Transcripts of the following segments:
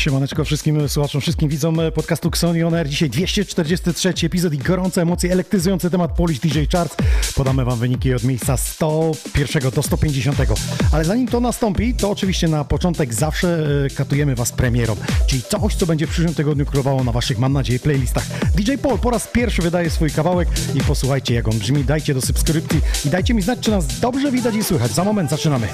Siemaneczko wszystkim słuchaczom, wszystkim widzom podcastu Xoni On Air. Dzisiaj 243 epizod i gorące emocje, elektryzujący temat Polish DJ Charts. Podamy Wam wyniki od miejsca 101 do 150. Ale zanim to nastąpi, to oczywiście na początek zawsze e, katujemy Was premierą, czyli coś, co będzie w przyszłym tygodniu królowało na Waszych, mam nadzieję, playlistach. DJ Paul po raz pierwszy wydaje swój kawałek i posłuchajcie, jak on brzmi. Dajcie do subskrypcji i dajcie mi znać, czy nas dobrze widać i słychać. Za moment zaczynamy.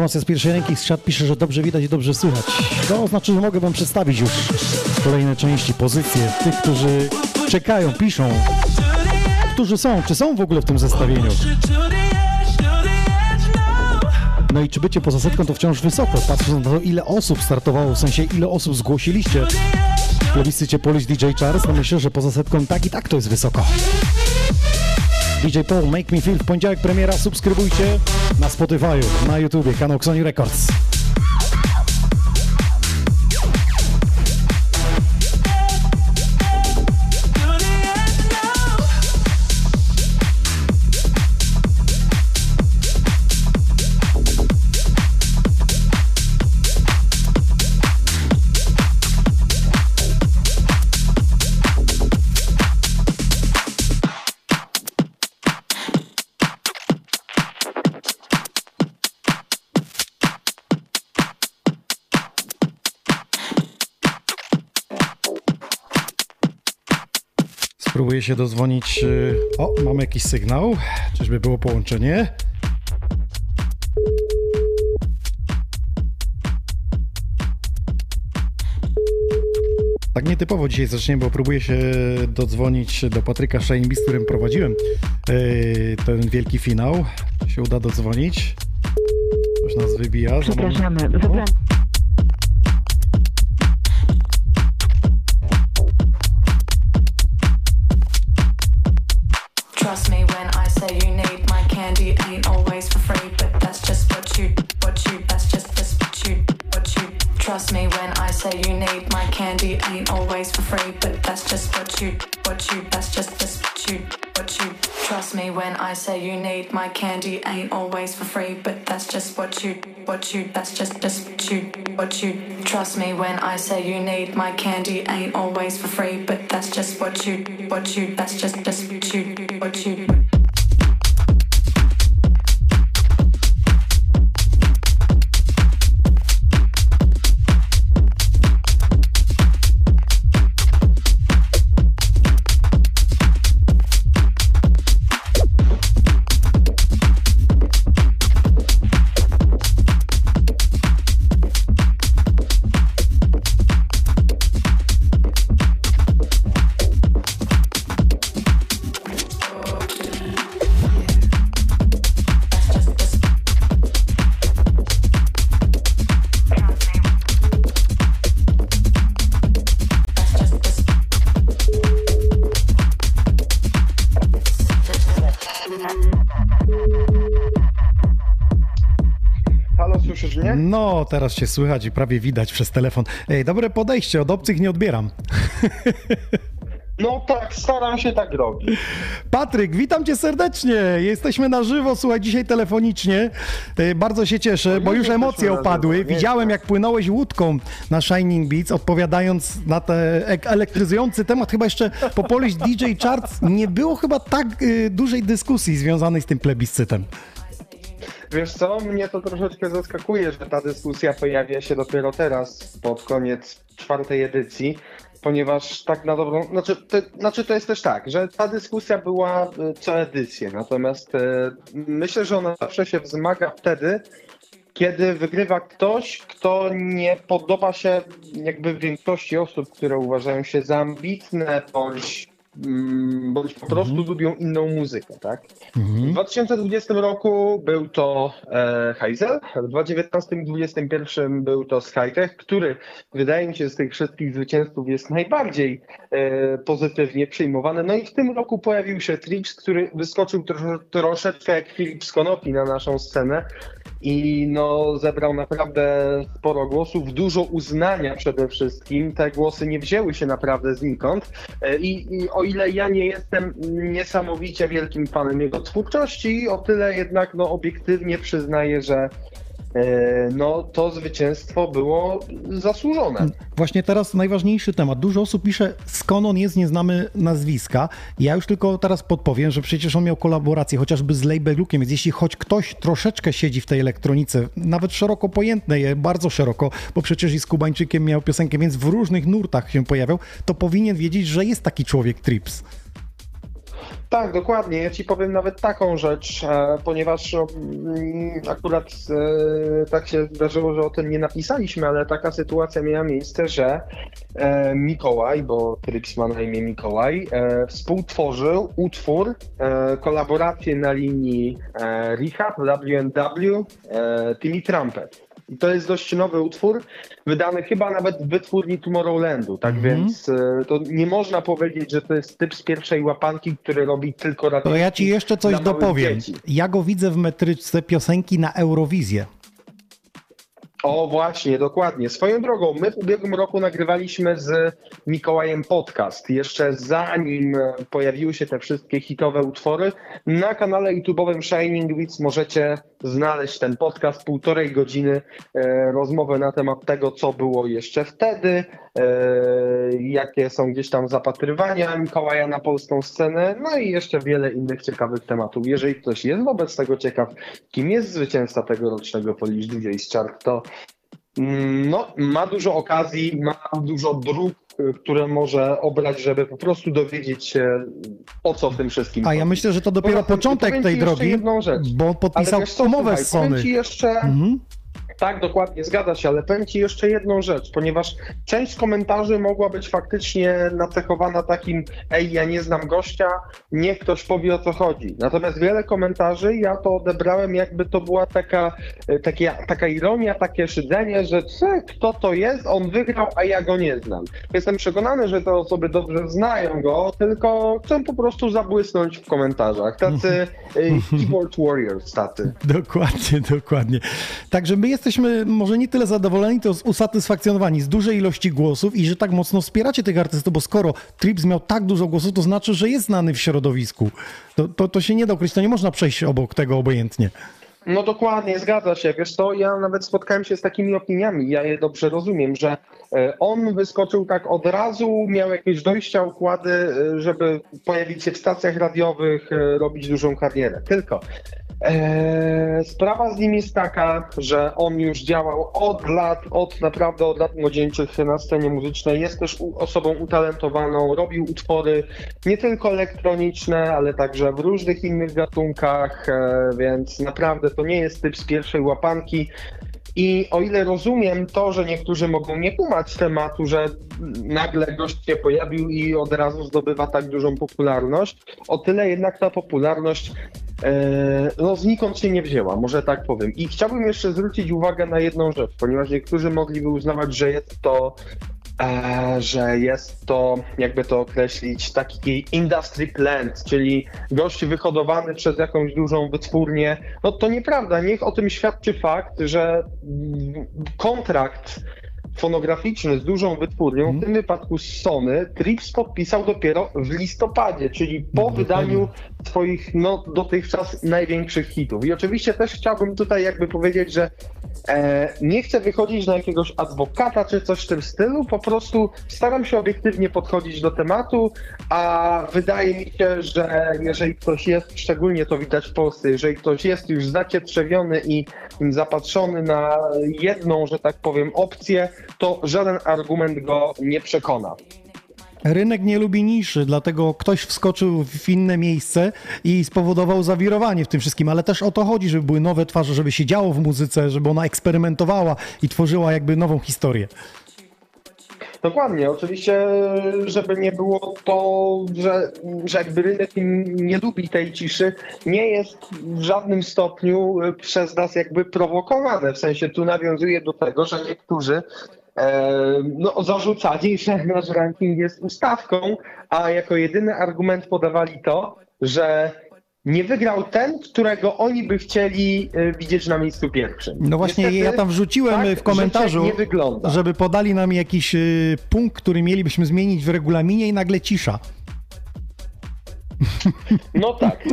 Informacja z pierwszej ręki z czat pisze, że dobrze widać i dobrze słychać. To znaczy, że mogę Wam przedstawić już kolejne części, pozycje tych, którzy czekają, piszą, którzy są, czy są w ogóle w tym zestawieniu. No i czy bycie poza setką to wciąż wysoko, patrząc na to, ile osób startowało, w sensie ile osób zgłosiliście w plebiscycie Polish DJ Charts, to myślę, że poza setką tak i tak to jest wysoko. DJ Paul, Make Me Feel w poniedziałek premiera, subskrybujcie na Spotify, na YouTubie, kanał Xoni Records. Próbuję się dozwonić. Y, o, mamy jakiś sygnał. Czyżby było połączenie? Tak nietypowo dzisiaj zaczniemy, bo próbuję się dodzwonić do Patryka Szejnbi, z którym prowadziłem yy, ten wielki finał. Czy się uda dodzwonić? Coś nas wybija. Przepraszamy. Wybrałem. I say you need my candy ain't always for free, but that's just what you, what you, that's just, just what you, what you. Trust me when I say you need my candy ain't always for free, but that's just what you, what you, that's just, just what you, what you. No, teraz się słychać i prawie widać przez telefon. Ej, dobre podejście, od obcych nie odbieram. No tak, staram się tak robić. Patryk, witam cię serdecznie. Jesteśmy na żywo, słuchaj, dzisiaj telefonicznie. Bardzo się cieszę, bo już emocje opadły. nie? Widziałem, jak płynąłeś łódką na Shining Beats, odpowiadając na ten elektryzujący temat. Chyba jeszcze po Polish DJ Charts nie było chyba tak y, dużej dyskusji związanej z tym plebiscytem. Wiesz co, mnie to troszeczkę zaskakuje, że ta dyskusja pojawia się dopiero teraz, pod koniec czwartej edycji, ponieważ tak na dobrą... Znaczy to, znaczy to jest też tak, że ta dyskusja była e, co edycję, natomiast e, myślę, że ona zawsze się wzmaga wtedy, kiedy wygrywa ktoś, kto nie podoba się jakby większości osób, które uważają się za ambitne, bądź, bądź po prostu lubią inną muzykę, tak? W 2020 roku był to e, Heisel, w 2019 i 2021 był to Skytech, który wydaje mi się z tych wszystkich zwycięzców jest najbardziej e, pozytywnie przyjmowany. No i w tym roku pojawił się Trips, który wyskoczył tro, troszeczkę jak Filip z Konopi na naszą scenę i no, zebrał naprawdę sporo głosów, dużo uznania przede wszystkim. Te głosy nie wzięły się naprawdę znikąd. E, I, I o ile ja nie jestem niesamowicie wielkim fanem jego twórczości, o tyle jednak no, obiektywnie przyznaję, że no, to zwycięstwo było zasłużone. Właśnie teraz najważniejszy temat. Dużo osób pisze, skąd on jest, nie znamy nazwiska. Ja już tylko teraz podpowiem, że przecież on miał kolaborację chociażby z Labelookiem, więc jeśli choć ktoś troszeczkę siedzi w tej elektronice, nawet szeroko pojętnej, bardzo szeroko, bo przecież i z Kubańczykiem miał piosenkę, więc w różnych nurtach się pojawiał, to powinien wiedzieć, że jest taki człowiek Trips. Tak, dokładnie. Ja ci powiem nawet taką rzecz, e, ponieważ mm, akurat e, tak się zdarzyło, że o tym nie napisaliśmy, ale taka sytuacja miała miejsce, że e, Mikołaj, bo Trips ma na imię Mikołaj, współtworzył utwór, kolaborację na linii WNW, e, Timmy Trumpet. I to jest dość nowy utwór, wydany chyba nawet w wytwórni Tomorrowlandu, tak Mhm. więc e, to nie można powiedzieć, że to jest typ z pierwszej łapanki, który robi tylko radio. To ja ci jeszcze coś dopowiem. dzieci. Ja go widzę w metryczce piosenki na Eurowizję. O właśnie, dokładnie. Swoją drogą, my w ubiegłym roku nagrywaliśmy z Mikołajem podcast. Jeszcze zanim e, pojawiły się te wszystkie hitowe utwory, na kanale YouTube'owym Shining Beats możecie znaleźć ten podcast, półtorej godziny e, rozmowy na temat tego, co było jeszcze wtedy, e, jakie są gdzieś tam zapatrywania Mikołaja na polską scenę, no i jeszcze wiele innych ciekawych tematów. Jeżeli ktoś jest wobec tego ciekaw, kim jest zwycięzca tegorocznego Polish DJ's Chart, to mm, no, ma dużo okazji, ma dużo dróg, które może obrać, żeby po prostu dowiedzieć się, o co w tym wszystkim A ja myślę, że to dopiero Poza tym, początek tej drogi, bo podpisał umowę z powiem Sony. ci jeszcze, Mhm. Tak, dokładnie, zgadza się, ale powiem Ci jeszcze jedną rzecz, ponieważ część komentarzy mogła być faktycznie nacechowana takim ej, ja nie znam gościa, niech ktoś powie o co chodzi. Natomiast wiele komentarzy, ja to odebrałem jakby to była taka, e, takie, taka ironia, takie szydzenie, że kto to jest, on wygrał, a ja go nie znam. Jestem przekonany, że te osoby dobrze znają go, tylko chcą po prostu zabłysnąć w komentarzach. Tacy e, keyboard warriors tacy. Dokładnie, dokładnie. Także my jesteśmy może nie tyle zadowoleni, to usatysfakcjonowani z dużej ilości głosów i że tak mocno wspieracie tych artystów, bo skoro Trips miał tak dużo głosów, to znaczy, że jest znany w środowisku. To, to, to się nie da ukryć, to nie można przejść obok tego obojętnie. No dokładnie, zgadza się. Wiesz co, ja nawet spotkałem się z takimi opiniami, ja je dobrze rozumiem, że e, on wyskoczył tak od razu, miał jakieś dojścia, układy, e, żeby pojawić się w stacjach radiowych, e, robić dużą karierę. Tylko e, sprawa z nim jest taka, że on już działał od lat, od naprawdę od lat młodzieńczych na scenie muzycznej, jest też osobą utalentowaną, robił utwory nie tylko elektroniczne, ale także w różnych innych gatunkach, e, więc naprawdę to nie jest typ z pierwszej łapanki. I o ile rozumiem to, że niektórzy mogą nie kumać tematu, że nagle gość się pojawił i od razu zdobywa tak dużą popularność, o tyle jednak ta popularność e, no znikąd się nie wzięła, może tak powiem. I chciałbym jeszcze zwrócić uwagę na jedną rzecz, ponieważ niektórzy mogliby uznawać, że jest to że jest to, jakby to określić, taki industry plant, czyli gość wyhodowany przez jakąś dużą wytwórnię. No to nieprawda. Niech o tym świadczy fakt, że kontrakt fonograficzny z dużą wytwórnią, Mhm. w tym wypadku z Sony, Trips podpisał dopiero w listopadzie, czyli po Dokładnie. wydaniu swoich no, dotychczas największych hitów. I oczywiście też chciałbym tutaj jakby powiedzieć, że e, nie chcę wychodzić na jakiegoś adwokata czy coś w tym stylu, po prostu staram się obiektywnie podchodzić do tematu, a wydaje mi się, że jeżeli ktoś jest, szczególnie to widać w Polsce, jeżeli ktoś jest już zacietrzewiony i zapatrzony na jedną, że tak powiem, opcję, to żaden argument go nie przekona. Rynek nie lubi niszy, dlatego ktoś wskoczył w inne miejsce i spowodował zawirowanie w tym wszystkim, ale też o to chodzi, żeby były nowe twarze, żeby się działo w muzyce, żeby ona eksperymentowała i tworzyła jakby nową historię. Dokładnie, oczywiście, żeby nie było to, że, że jakby rynek nie lubi tej ciszy, nie jest w żadnym stopniu y, przez nas jakby prowokowane. W sensie tu nawiązuje do tego, że niektórzy e, no, zarzucali, że nasz ranking jest ustawką, a jako jedyny argument podawali to, że nie wygrał ten, którego oni by chcieli y, widzieć na miejscu pierwszym. No właśnie, Niestety, ja tam wrzuciłem tak w komentarzu, wygląda. żeby podali nam jakiś y, punkt, który mielibyśmy zmienić w regulaminie i nagle cisza. No tak,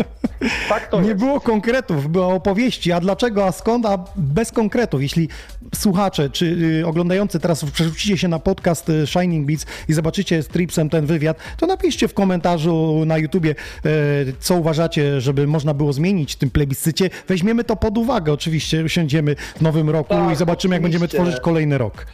tak to Nie jest. było konkretów, była opowieści, a dlaczego, a skąd, a bez konkretów. Jeśli słuchacze czy y, oglądający teraz przerzucicie się na podcast y, Shining Beats i zobaczycie z Tripsem ten wywiad, to napiszcie w komentarzu na YouTubie, y, co uważacie, żeby można było zmienić w tym plebiscycie. Weźmiemy to pod uwagę, oczywiście usiądziemy w nowym roku Tak, i zobaczymy, jak będziemy oczywiście. tworzyć kolejny rok.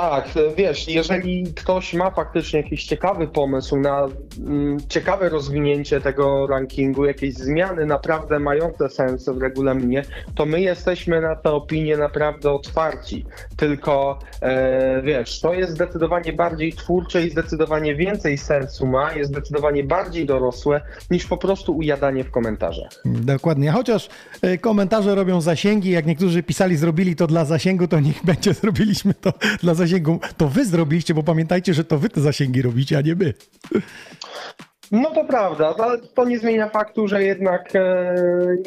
Tak, wiesz, jeżeli ktoś ma faktycznie jakiś ciekawy pomysł na mm, ciekawe rozwinięcie tego rankingu, jakieś zmiany naprawdę mające sens w regulaminie, to my jesteśmy na te opinie naprawdę otwarci. Tylko e, wiesz, to jest zdecydowanie bardziej twórcze i zdecydowanie więcej sensu ma, jest zdecydowanie bardziej dorosłe niż po prostu ujadanie w komentarzach. Dokładnie, chociaż y, komentarze robią zasięgi, jak niektórzy pisali, zrobili to dla zasięgu, to niech będzie, zrobiliśmy to dla zasięgu. To wy zrobiliście, bo pamiętajcie, że to wy te zasięgi robicie, a nie my. No to prawda, ale to nie zmienia faktu, że jednak e,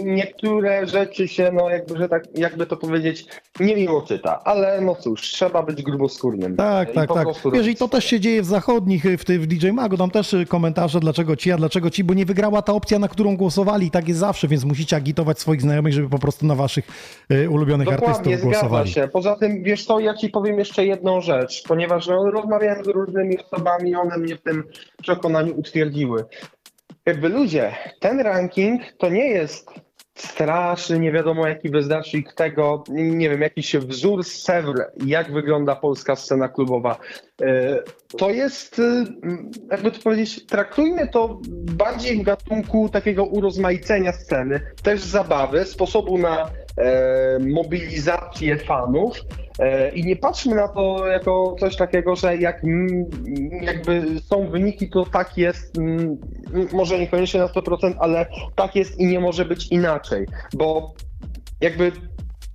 niektóre rzeczy się, no jakby, że tak, jakby to powiedzieć, niemiło czyta. Ale no cóż, trzeba być gruboskórnym. Tak, tak, tak. Wiesz, i to też się dzieje w zachodnich, y, w, ty, w DJ Magu, tam też y, komentarze, dlaczego ci, a dlaczego ci, bo nie wygrała ta opcja, na którą głosowali tak jest zawsze, więc musicie agitować swoich znajomych, żeby po prostu na waszych ulubionych Dokładnie, artystów głosowali. się. Poza tym, wiesz co, ja ci powiem jeszcze jedną rzecz, ponieważ no, rozmawiałem z różnymi osobami, one mnie w tym przekonaniu utwierdziły. Jakby ludzie, ten ranking to nie jest straszny, nie wiadomo jaki wyznacznik tego, nie wiem, jakiś wzór Sewr, jak wygląda polska scena klubowa. To jest, e, jakby to powiedzieć, traktujmy to bardziej w gatunku takiego urozmaicenia sceny, też zabawy, sposobu na e, mobilizację fanów e, i nie patrzmy na to jako coś takiego, że jak mm, jakby są wyniki, to tak jest, mm, może niekoniecznie na 100%, ale tak jest i nie może być inaczej, bo jakby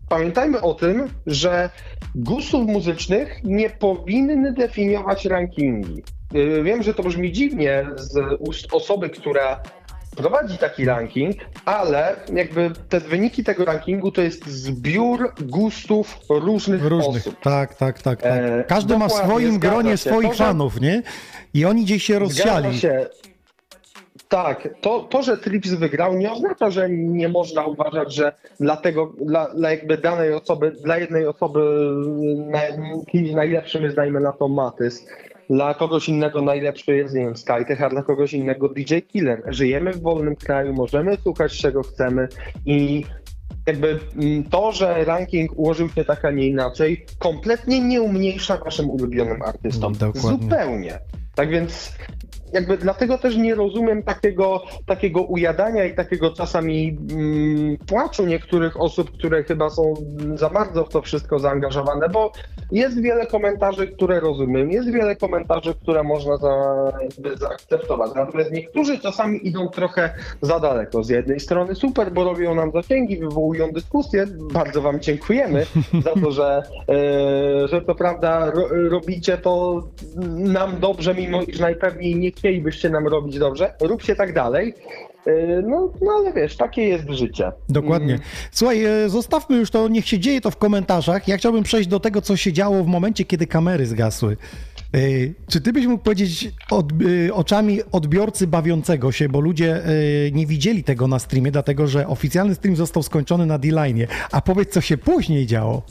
pamiętajmy o tym, że gustów muzycznych nie powinny definiować rankingi. Yy, Wiem, że to brzmi dziwnie z ust osoby, która prowadzi taki ranking, ale jakby te wyniki tego rankingu to jest zbiór gustów różnych, Różnych, osób. tak, tak, tak. tak. E, Każdy ma w swoim gronie się. swoich fanów, nie? I oni gdzieś się rozsiali. Zgadza się. Tak, to, to, że Trips wygrał, nie oznacza, że nie można uważać, że dla tego, dla, dla jakby danej osoby, dla jednej osoby na, kimś najlepszym jest, dajmy na to Matys, dla kogoś innego najlepszy jest, nie wiem, Skytech, a dla kogoś innego DJ Killer. Żyjemy w wolnym kraju, możemy słuchać czego chcemy i jakby mm, to, że ranking ułożył się tak, a nie inaczej, kompletnie nie umniejsza waszym ulubionym artystom. Dokładnie. Zupełnie. Tak więc jakby dlatego też nie rozumiem takiego, takiego ujadania i takiego czasami mm, płaczu niektórych osób, które chyba są za bardzo w to wszystko zaangażowane, bo jest wiele komentarzy, które rozumiem, jest wiele komentarzy, które można za, zaakceptować. Natomiast niektórzy czasami idą trochę za daleko. Z jednej strony super, bo robią nam zasięgi, wywołują dyskusje. Bardzo Wam dziękujemy za to, że, e, że to prawda ro, robicie to nam dobrze, mimo iż najpewniej nie chcielibyście nam robić dobrze. Róbcie tak dalej. E, No, no ale wiesz, takie jest życie. Dokładnie. Słuchaj, e, zostawmy już to, niech się dzieje to w komentarzach. Ja chciałbym przejść do tego, co się działo w momencie, kiedy kamery zgasły. E, Czy ty byś mógł powiedzieć od, oczami odbiorcy bawiącego się, bo ludzie nie widzieli tego na streamie, dlatego że oficjalny stream został skończony na D-Line, a powiedz, co się później działo.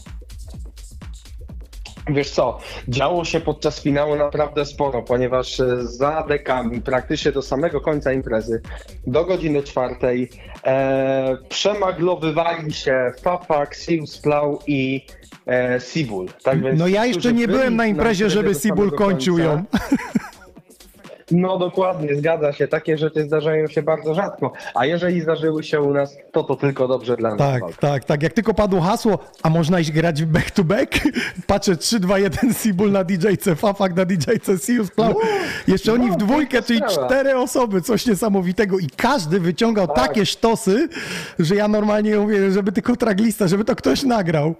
Wiesz co, działo się podczas finału naprawdę sporo, ponieważ e, za dekami, praktycznie do samego końca imprezy, do godziny czwartej, e, przemaglowywali się Fafak, Sius Plau i e, Sibul. Tak więc No ja jeszcze nie byłem na imprezie, żeby Sibul kończył ją. No dokładnie, zgadza się. Takie rzeczy zdarzają się bardzo rzadko. A jeżeli zdarzyły się u nas, to to tylko dobrze dla nas. Tak, tak, tak. Jak tylko padło hasło, a można iść grać back to back, patrzę 3, 2, 1 Sibul na DJ-ce, Fafak na DJ-ce, Sius Plau. Jeszcze oni w no, dwójkę, czyli sprawa. cztery osoby, coś niesamowitego i każdy wyciągał Tak. takie sztosy, że ja normalnie mówię, żeby tylko traglista, żeby to ktoś nagrał.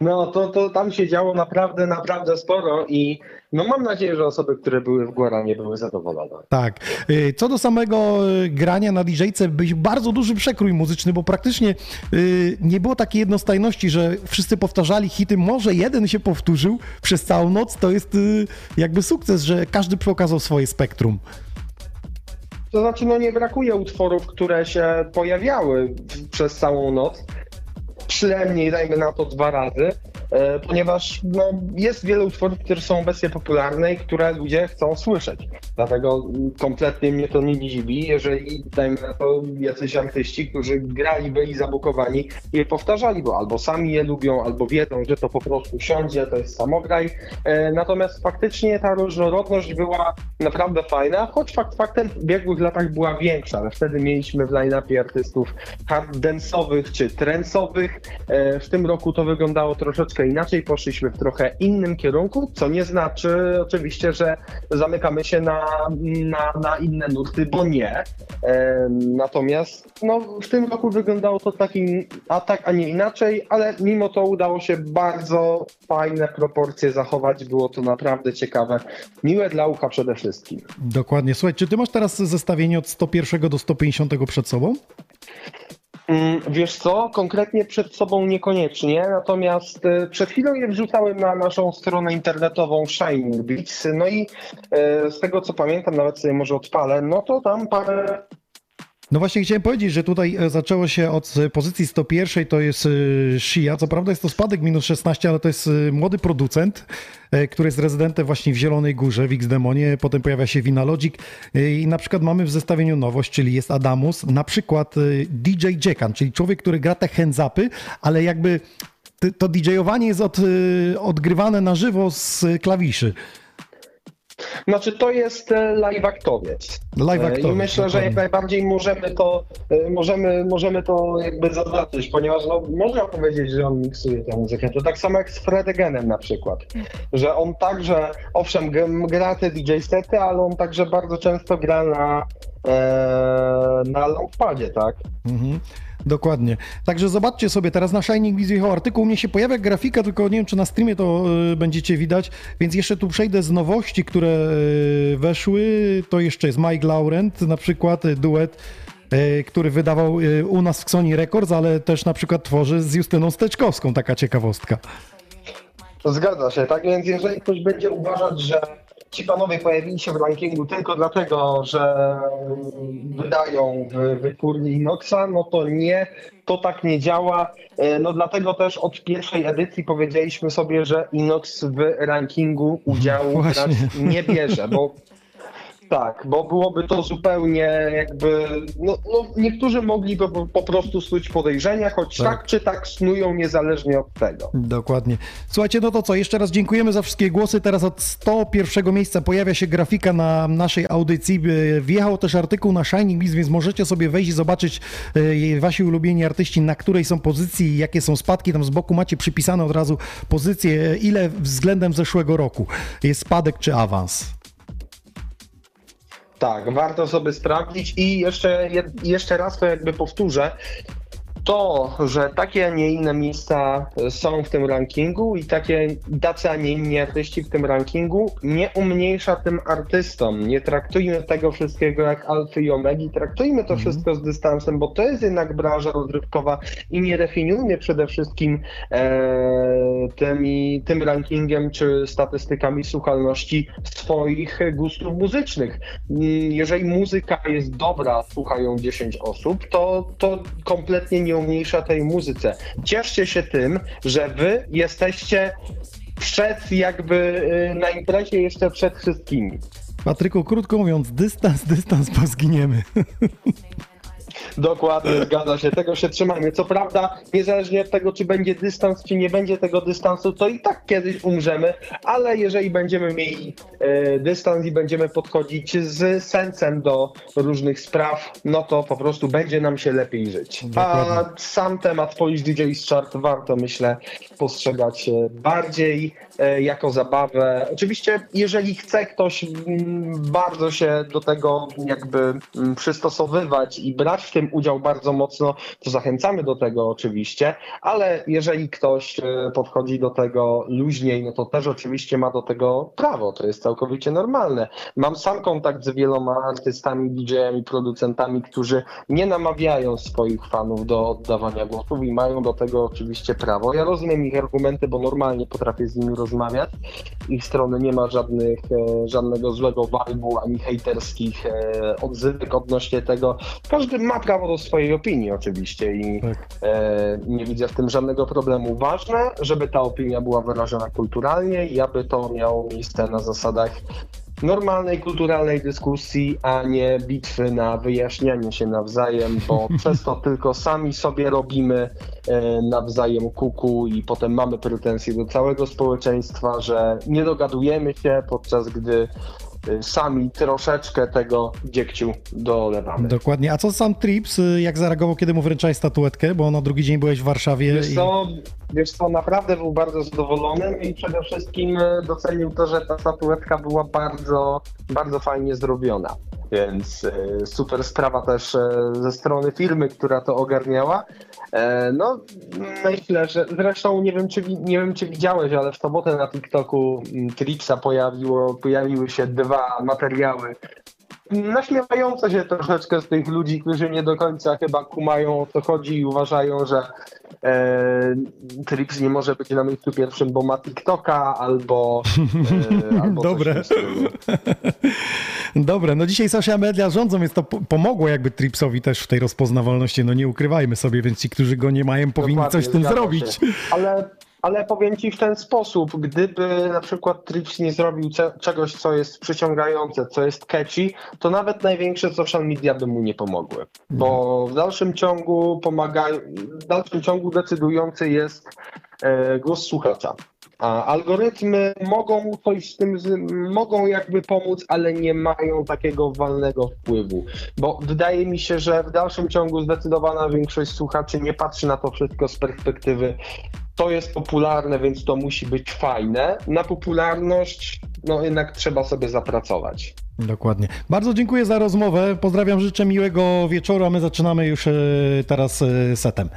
No to, to tam się działo naprawdę, naprawdę sporo i no mam nadzieję, że osoby, które były w Guaranie były zadowolone. Tak. Y, Co do samego y, grania na DJ-ce, był bardzo duży przekrój muzyczny, bo praktycznie y, nie było takiej jednostajności, że wszyscy powtarzali hity. Może jeden się powtórzył przez całą noc. To jest jakby sukces, że każdy pokazał swoje spektrum. To znaczy, no nie brakuje utworów, które się pojawiały przez całą noc. Przynajmniej dajmy na to dwa razy, ponieważ no, jest wiele utworów, które są obecnie popularne i które ludzie chcą słyszeć. Dlatego kompletnie mnie to nie dziwi, jeżeli dajmy na to jacyś artyści, którzy grali, byli zabukowani i powtarzali, bo albo sami je lubią, albo wiedzą, że to po prostu siądzie, to jest samograj. E, Natomiast faktycznie ta różnorodność była naprawdę fajna, choć fakt faktem w biegłych latach była większa, ale wtedy mieliśmy w line-upie artystów hard czy trensowych. E, W tym roku to wyglądało troszeczkę inaczej, poszliśmy w trochę innym kierunku, co nie znaczy oczywiście, że zamykamy się na, na, na inne nurty, bo nie. Natomiast no, w tym roku wyglądało to taki, a tak, a nie inaczej, ale mimo to udało się bardzo fajne proporcje zachować. Było to naprawdę ciekawe. Miłe dla ucha przede wszystkim. Dokładnie. Słuchaj, czy ty masz teraz zestawienie od 101 do 150 przed sobą? Mm, Wiesz co, konkretnie przed sobą niekoniecznie, natomiast e, przed chwilą je wrzucałem na naszą stronę internetową Shining Beats, no i e, z tego co pamiętam, nawet sobie może odpalę, no to tam parę No właśnie chciałem powiedzieć, że tutaj e, zaczęło się od e, pozycji 101, to jest e, Shia. Co prawda jest to spadek minus 16, ale to jest młody producent, który jest rezydentem właśnie w Zielonej Górze, w X-Demonie. Potem pojawia się Vinalogic e, i na przykład mamy w zestawieniu nowość, czyli jest Adamus, na przykład DJ Jackan, czyli człowiek, który gra te hands-upy, ale jakby to DJ-owanie jest od, odgrywane na żywo z klawiszy. Znaczy to jest e, live aktowiec. Live E, aktowiec, I myślę, że jak najbardziej możemy to, e, możemy, możemy to jakby zaznaczyć, ponieważ no, można powiedzieć, że on miksuje tę muzykę. To tak samo jak z Fredegenem na przykład, że on także, owszem, gra te DJ sety, ale on także bardzo często gra na, na launchpadzie, tak? Mhm. Dokładnie. Także zobaczcie sobie, teraz na Shining wjechał artykuł, u mnie się pojawia grafika, tylko nie wiem, czy na streamie to y, będziecie widać, więc jeszcze tu przejdę z nowości, które y, weszły. To jeszcze jest Mike Laurent, na przykład y, duet, który wydawał u nas w Sony Records, ale też na przykład tworzy z Justyną Steczkowską, taka ciekawostka. Zgadza się, tak więc jeżeli ktoś będzie uważać, że ci panowie pojawili się w rankingu tylko dlatego, że wydają w wytwórni Inoxa, no to nie, to tak nie działa. E, No dlatego też od pierwszej edycji powiedzieliśmy sobie, że Inox w rankingu udziału nie bierze, bo Tak, bo byłoby to zupełnie jakby. No, no niektórzy mogliby po, prostu snuć podejrzenia, choć Tak. tak. czy tak snują niezależnie od tego. Dokładnie. Słuchajcie, no to co, jeszcze raz dziękujemy za wszystkie głosy. Teraz od 101 miejsca pojawia się grafika na naszej audycji. E, Wjechał też artykuł na Shining Beats, więc możecie sobie wejść i zobaczyć e, wasi ulubieni artyści, na której są pozycji i jakie są spadki. Tam z boku macie przypisane od razu pozycje, e, ile względem zeszłego roku jest spadek czy awans. Tak, warto sobie sprawdzić i jeszcze, jeszcze raz to jakby powtórzę. To, że takie, a nie inne miejsca są w tym rankingu i takie, tacy, a nie inni artyści w tym rankingu, nie umniejsza tym artystom. Nie traktujmy tego wszystkiego jak alfy i omegi, traktujmy to wszystko z dystansem, bo to jest jednak branża rozrywkowa i nie definiujmy przede wszystkim e, tymi, tym rankingiem czy statystykami słuchalności swoich gustów muzycznych. Mm, Jeżeli muzyka jest dobra, słuchają 10 osób, to, to kompletnie nie umniejsza tej muzyce. Cieszcie się tym, że wy jesteście przed jakby y, na imprezie jeszcze przed wszystkimi. Patryku, krótko mówiąc, dystans, dystans, bo zginiemy. Dokładnie, zgadza się. Tego się trzymajmy. Co prawda, niezależnie od tego, czy będzie dystans, czy nie będzie tego dystansu, to i tak kiedyś umrzemy, ale jeżeli będziemy mieli e, dystans i będziemy podchodzić z sensem do różnych spraw, no to po prostu będzie nam się lepiej żyć. A sam temat Polish DJ's Chart warto, myślę, postrzegać e, bardziej jako zabawę. Oczywiście, jeżeli chce ktoś mm, bardzo się do tego jakby mm, przystosowywać i brać w tym udział bardzo mocno, to zachęcamy do tego oczywiście, ale jeżeli ktoś e, podchodzi do tego luźniej, no to też oczywiście ma do tego prawo, to jest całkowicie normalne. Mam sam kontakt z wieloma artystami, DJ-ami, producentami, którzy nie namawiają swoich fanów do oddawania głosów i mają do tego oczywiście prawo. Ja rozumiem ich argumenty, bo normalnie potrafię z nimi rozmawiać. Ich strony nie ma żadnych, e, żadnego złego vibe'u ani hejterskich e, odzywek odnośnie tego. Każdy ma prawo do swojej opinii oczywiście i Tak. e, nie widzę w tym żadnego problemu. Ważne, żeby ta opinia była wyrażona kulturalnie i aby to miało miejsce na zasadach normalnej, kulturalnej dyskusji, a nie bitwy na wyjaśnianie się nawzajem, bo przez to tylko sami sobie robimy e, nawzajem kuku i potem mamy pretensje do całego społeczeństwa, że nie dogadujemy się, podczas gdy sami troszeczkę tego dziegciu dolewamy. Dokładnie. A co sam Trips, y, jak zareagował, kiedy mu wręczałeś statuetkę, bo na drugi dzień byłeś w Warszawie Wiesz i... co, wiesz co, naprawdę był bardzo zadowolony i przede wszystkim e, docenił to, że ta statuetka była bardzo, bardzo fajnie zrobiona. Więc super sprawa też ze strony firmy, która to ogarniała. E, No, myślę, że zresztą nie wiem, czy, nie wiem, czy widziałeś, ale w sobotę na TikToku mm, Tripsa pojawiło, pojawiły się dwa materiały naśmiewające się troszeczkę z tych ludzi, którzy nie do końca chyba kumają o co chodzi i uważają, że e, Trips nie może być na miejscu pierwszym, bo ma TikToka albo, e, albo Dobre. Dobre, no dzisiaj social media rządzą, więc to po- pomogło jakby Tripsowi też w tej rozpoznawalności, no nie ukrywajmy sobie, więc ci, którzy go nie mają, powinni Dokładnie, coś z tym zrobić. się. Ale, ale powiem ci w ten sposób, gdyby na przykład Trips nie zrobił czegoś, co jest przyciągające, co jest catchy, to nawet największe social media by mu nie pomogły. Bo w dalszym ciągu pomagają, w dalszym ciągu decydujący jest e, głos słuchacza. A algorytmy mogą coś z tym, mogą jakby pomóc, ale nie mają takiego walnego wpływu. Bo wydaje mi się, że w dalszym ciągu zdecydowana większość słuchaczy nie patrzy na to wszystko z perspektywy to jest popularne, więc to musi być fajne. Na popularność, no jednak trzeba sobie zapracować. Dokładnie. Bardzo dziękuję za rozmowę, pozdrawiam, życzę miłego wieczoru, a my zaczynamy już e, teraz e, setem.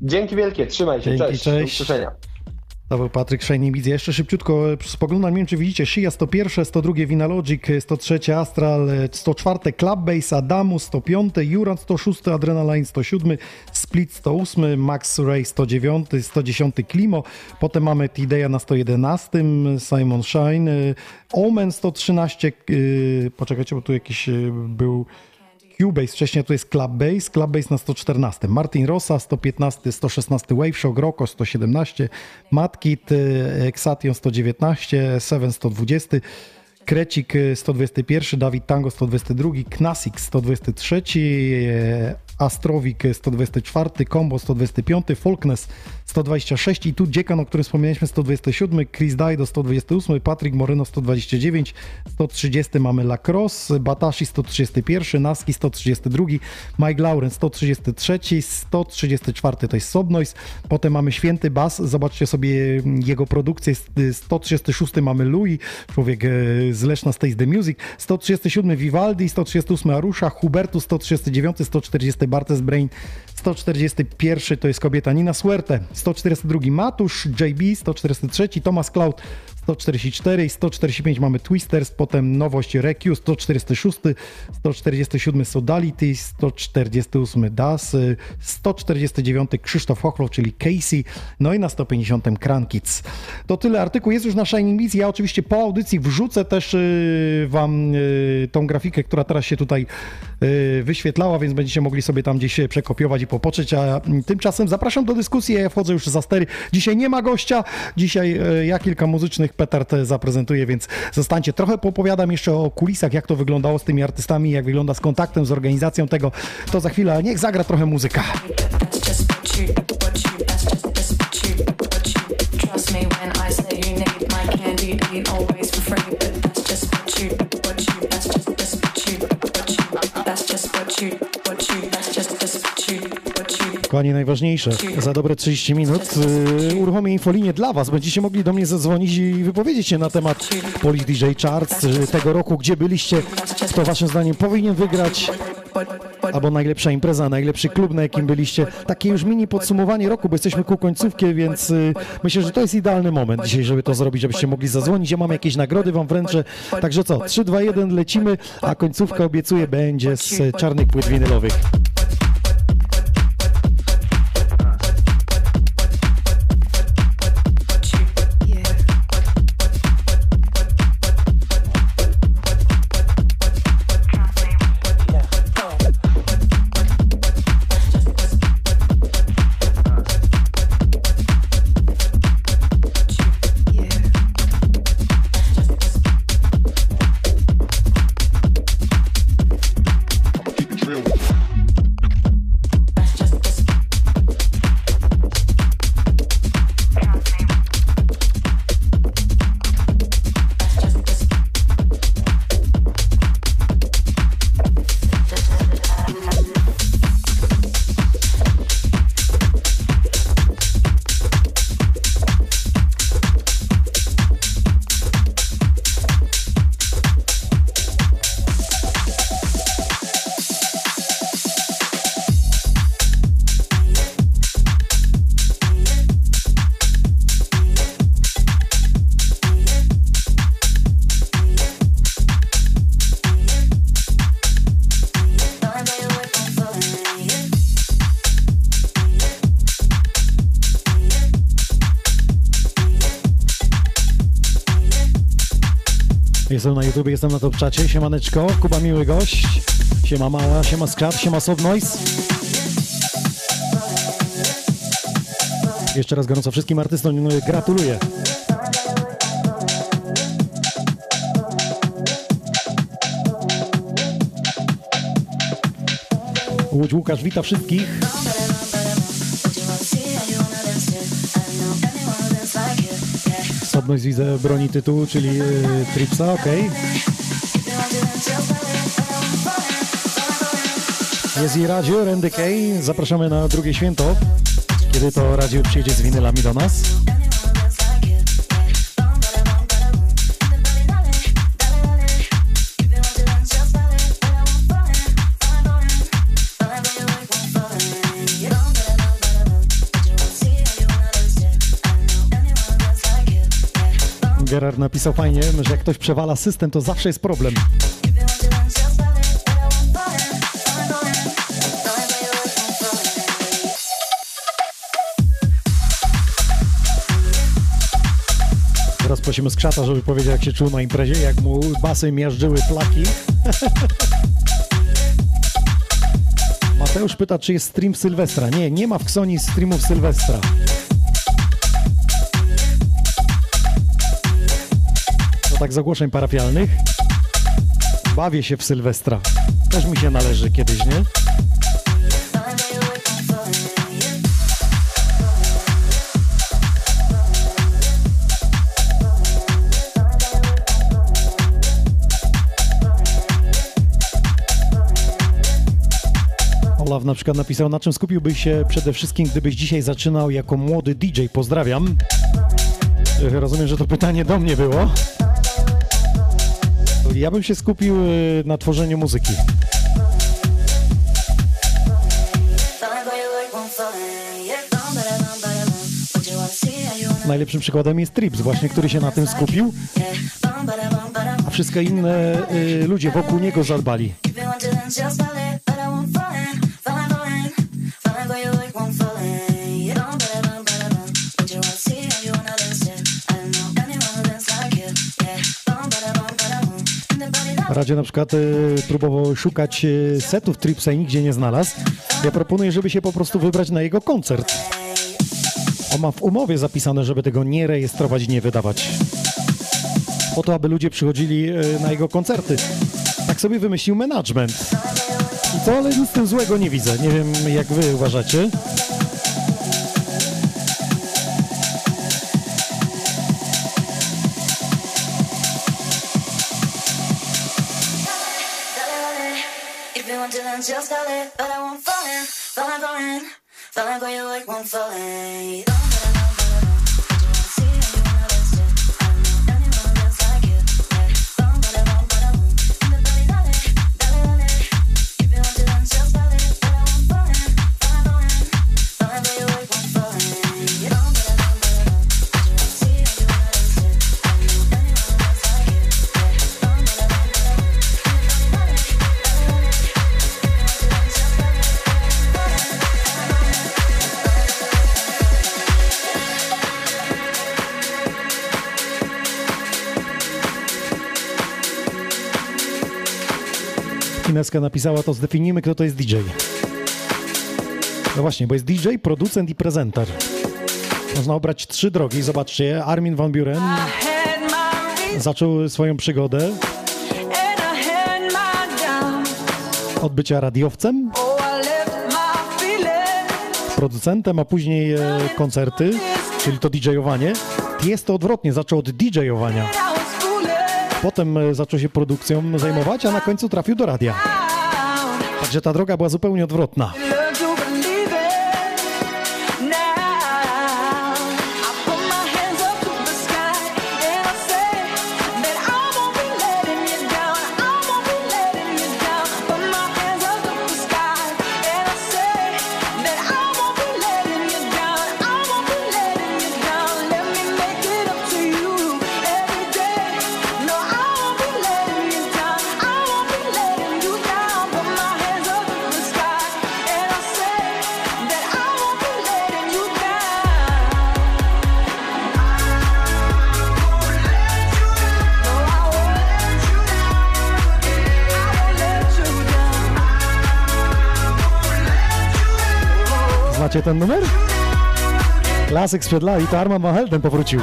Dzięki wielkie, trzymaj się, Dzięki, cześć, cześć. do usłyszenia. Był Patryk Szejny widzę. Jeszcze szybciutko e, spoglądam, nie wiem czy widzicie, Shia 101, 102 Vinalogic, e, 103 Astral, e, 104 Clubbase, Adamu 105, Juran 106, Adrenaline 107, Split 108, Max Ray 109, 110 Klimo, potem mamy Tideya na 111, Simon Shine, e, Omen 113, e, poczekajcie, bo tu jakiś e, był... Cubase, wcześniej tu jest Clubbase, Clubbase na 114, Martin Rossa 115, 116 Waveshock, Rocco 117, Matkit, e, Exation 119, Seven 120, Krecik 121, Dawid Tango 122, Knasik 123, Astrowik 124, Combo 125, Folkness 126 i tu Dziekan, o którym wspomnieliśmy 127, Chris Daido 128, Patrick Moreno 129, 130 mamy Lacrosse, Batashi 131, Naski 132, Mike Lauren 133, 134 to jest Sobnoise, potem mamy Święty Bas, zobaczcie sobie jego produkcję, 136 mamy Louis, człowiek e, z Leszna Stays The Music, 137 Vivaldi, 138 Arusha, Hubertu 139, 140 Bartes Brain, 141 to jest kobieta Nina Suerte, 142 Matusz, JB, 143 Thomas Cloud, 144 i 145 mamy Twisters, potem nowość Req, 146, 147 Sodality, 148 Das, 149 Krzysztof Hochlow, czyli Casey, no i na 150 Krankic. To tyle artykuł jest już na Shining Beats. Ja oczywiście po audycji wrzucę też y, wam y, tą grafikę, która teraz się tutaj wyświetlała, więc będziecie mogli sobie tam gdzieś przekopiować i popoczyć, a tymczasem zapraszam do dyskusji, ja wchodzę już za stery. Dzisiaj nie ma gościa, dzisiaj ja kilka muzycznych petard zaprezentuję, więc zostańcie. Trochę popowiadam jeszcze o kulisach, jak to wyglądało z tymi artystami, jak wygląda z kontaktem, z organizacją tego. To za chwilę, niech zagra trochę muzyka. Kochani, najważniejsze, za dobre 30 minut yy, uruchomię infolinię dla Was. Będziecie mogli do mnie zadzwonić i wypowiedzieć się na temat Polish DJ Charts yy, tego roku, gdzie byliście, kto Waszym zdaniem powinien wygrać, albo najlepsza impreza, najlepszy klub, na jakim byliście. Takie już mini podsumowanie roku, bo jesteśmy ku końcówkie, więc yy, myślę, że to jest idealny moment dzisiaj, żeby to zrobić, żebyście mogli zadzwonić. Ja mam jakieś nagrody Wam wręczę. Także co, 3, 2, 1, lecimy, a końcówka obiecuję będzie z czarnych płyt winylowych. Jestem na YouTube, jestem na top czacie. Siemaneczko, Kuba miły gość. Siema Mała, siema Skrat, siema Soft Noise. Jeszcze raz gorąco wszystkim artystom gratuluję. Łódź Łukasz wita wszystkich. Sobność widzę broni tytułu, czyli yy, Tripsa, ok. Jest i Radio. Zapraszamy na drugie święto, kiedy to radio przyjedzie z winylami do nas. Gerard napisał fajnie, że jak ktoś przewala system, to zawsze jest problem. Teraz prosimy Skrzata, żeby powiedział, jak się czuł na imprezie, jak mu basy miażdżyły flaki. Mateusz pyta, czy jest stream Sylwestra. Nie, nie ma w Xoni streamów Sylwestra. Tak z ogłoszeń parafialnych. Bawię się w Sylwestra. Też mi się należy kiedyś, nie? Olaf na przykład napisał, na czym skupiłbyś się przede wszystkim, gdybyś dzisiaj zaczynał jako młody DJ. Pozdrawiam. Rozumiem, że to pytanie do mnie było. Ja bym się skupił y, na tworzeniu muzyki. Najlepszym przykładem jest Trips, właśnie, który się na tym skupił, a wszystkie inne y, ludzie wokół niego zadbali. Radio na przykład y, próbował szukać y, setów Tripsa i nigdzie nie znalazł. Ja proponuję, żeby się po prostu wybrać na jego koncert. On ma w umowie zapisane, żeby tego nie rejestrować, nie wydawać. Po to, aby ludzie przychodzili y, na jego koncerty. Tak sobie wymyślił management. I to, ale nic z tym złego nie widzę. Nie wiem, jak wy uważacie. just a it, but I won't fall in, falling, falling, falling for you like one falling. Oh, way, won't fall in. Ineska napisała to, zdefiniujmy kto to jest DJ. No właśnie, bo jest DJ, producent i prezenter. Można obrać trzy drogi. Zobaczcie, Armin van Buren zaczął swoją przygodę od bycia radiowcem, producentem, a później e, koncerty, czyli to DJ-owanie. Jest to odwrotnie, zaczął od DJ-owania. Potem e, zaczął się produkcją zajmować, a na końcu trafił do radia. Także ta droga była zupełnie odwrotna. Znacie ten numer? Klasyk sprzed lat i to Armand Van Helden powrócił.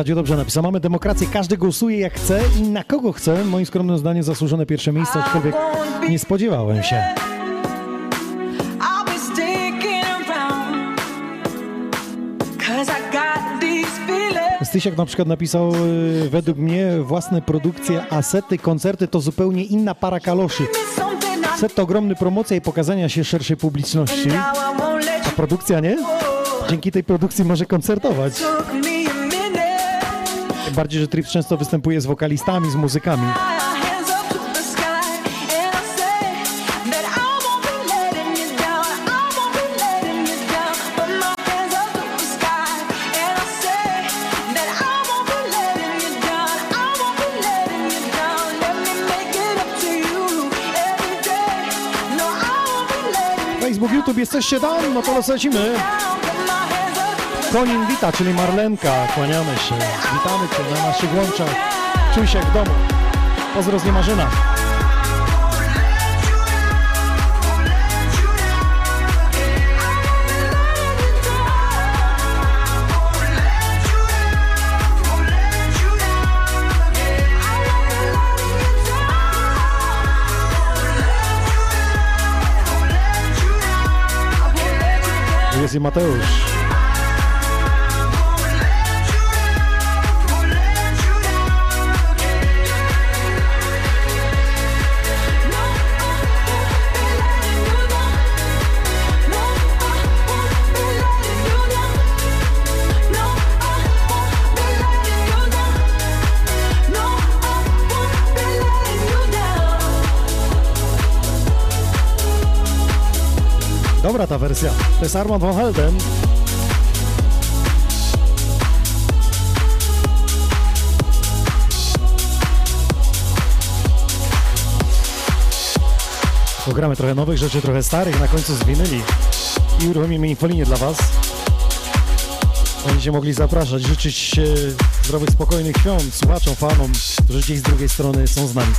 Radio dobrze napisał. Mamy demokrację, każdy głosuje jak chce i na kogo chce. Moim skromnym zdaniem zasłużone pierwsze miejsce, aczkolwiek nie spodziewałem się. Stysiak na przykład napisał, y, według mnie własne produkcje, asety, koncerty to zupełnie inna para kaloszy. Set to ogromny promocja i pokazania się szerszej publiczności. A produkcja nie? Dzięki tej produkcji może koncertować. Bardziej, że Trips często występuje z wokalistami, z muzykami. Facebook, YouTube, jesteście tam? No to lecimy. Konin wita, czyli Marlenka. Kłaniamy się. Witamy Cię na naszych łączach. Czuj się jak w domu. Pozdro z Niemarzyna. Jest i Mateusz. Dobra ta wersja. To jest Armand Van Helden. Pogramy trochę nowych rzeczy, trochę starych, na końcu zwinęli i uruchomimy infolinię dla Was. Będziecie mogli zapraszać, życzyć zdrowych, spokojnych świąt słuchaczom, fanom, którzy z drugiej strony są z nami.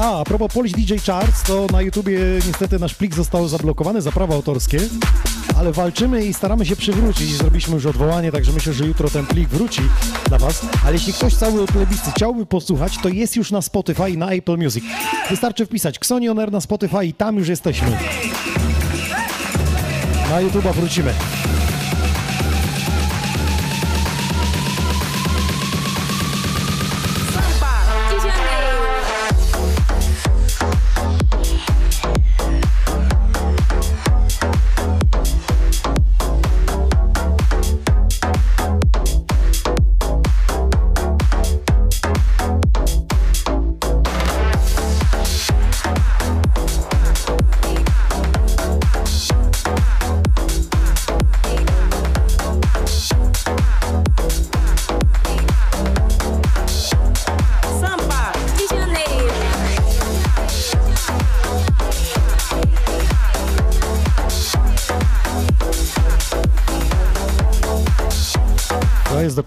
A, a propos Polish DJ Charts, to na YouTubie niestety nasz plik został zablokowany za prawa autorskie, ale walczymy i staramy się przywrócić. Zrobiliśmy już odwołanie, także myślę, że jutro ten plik wróci dla Was. Ale jeśli ktoś cały plebiscy chciałby posłuchać, to jest już na Spotify i na Apple Music. Wystarczy wpisać Xonioner na Spotify i tam już jesteśmy. Na YouTube'a wrócimy.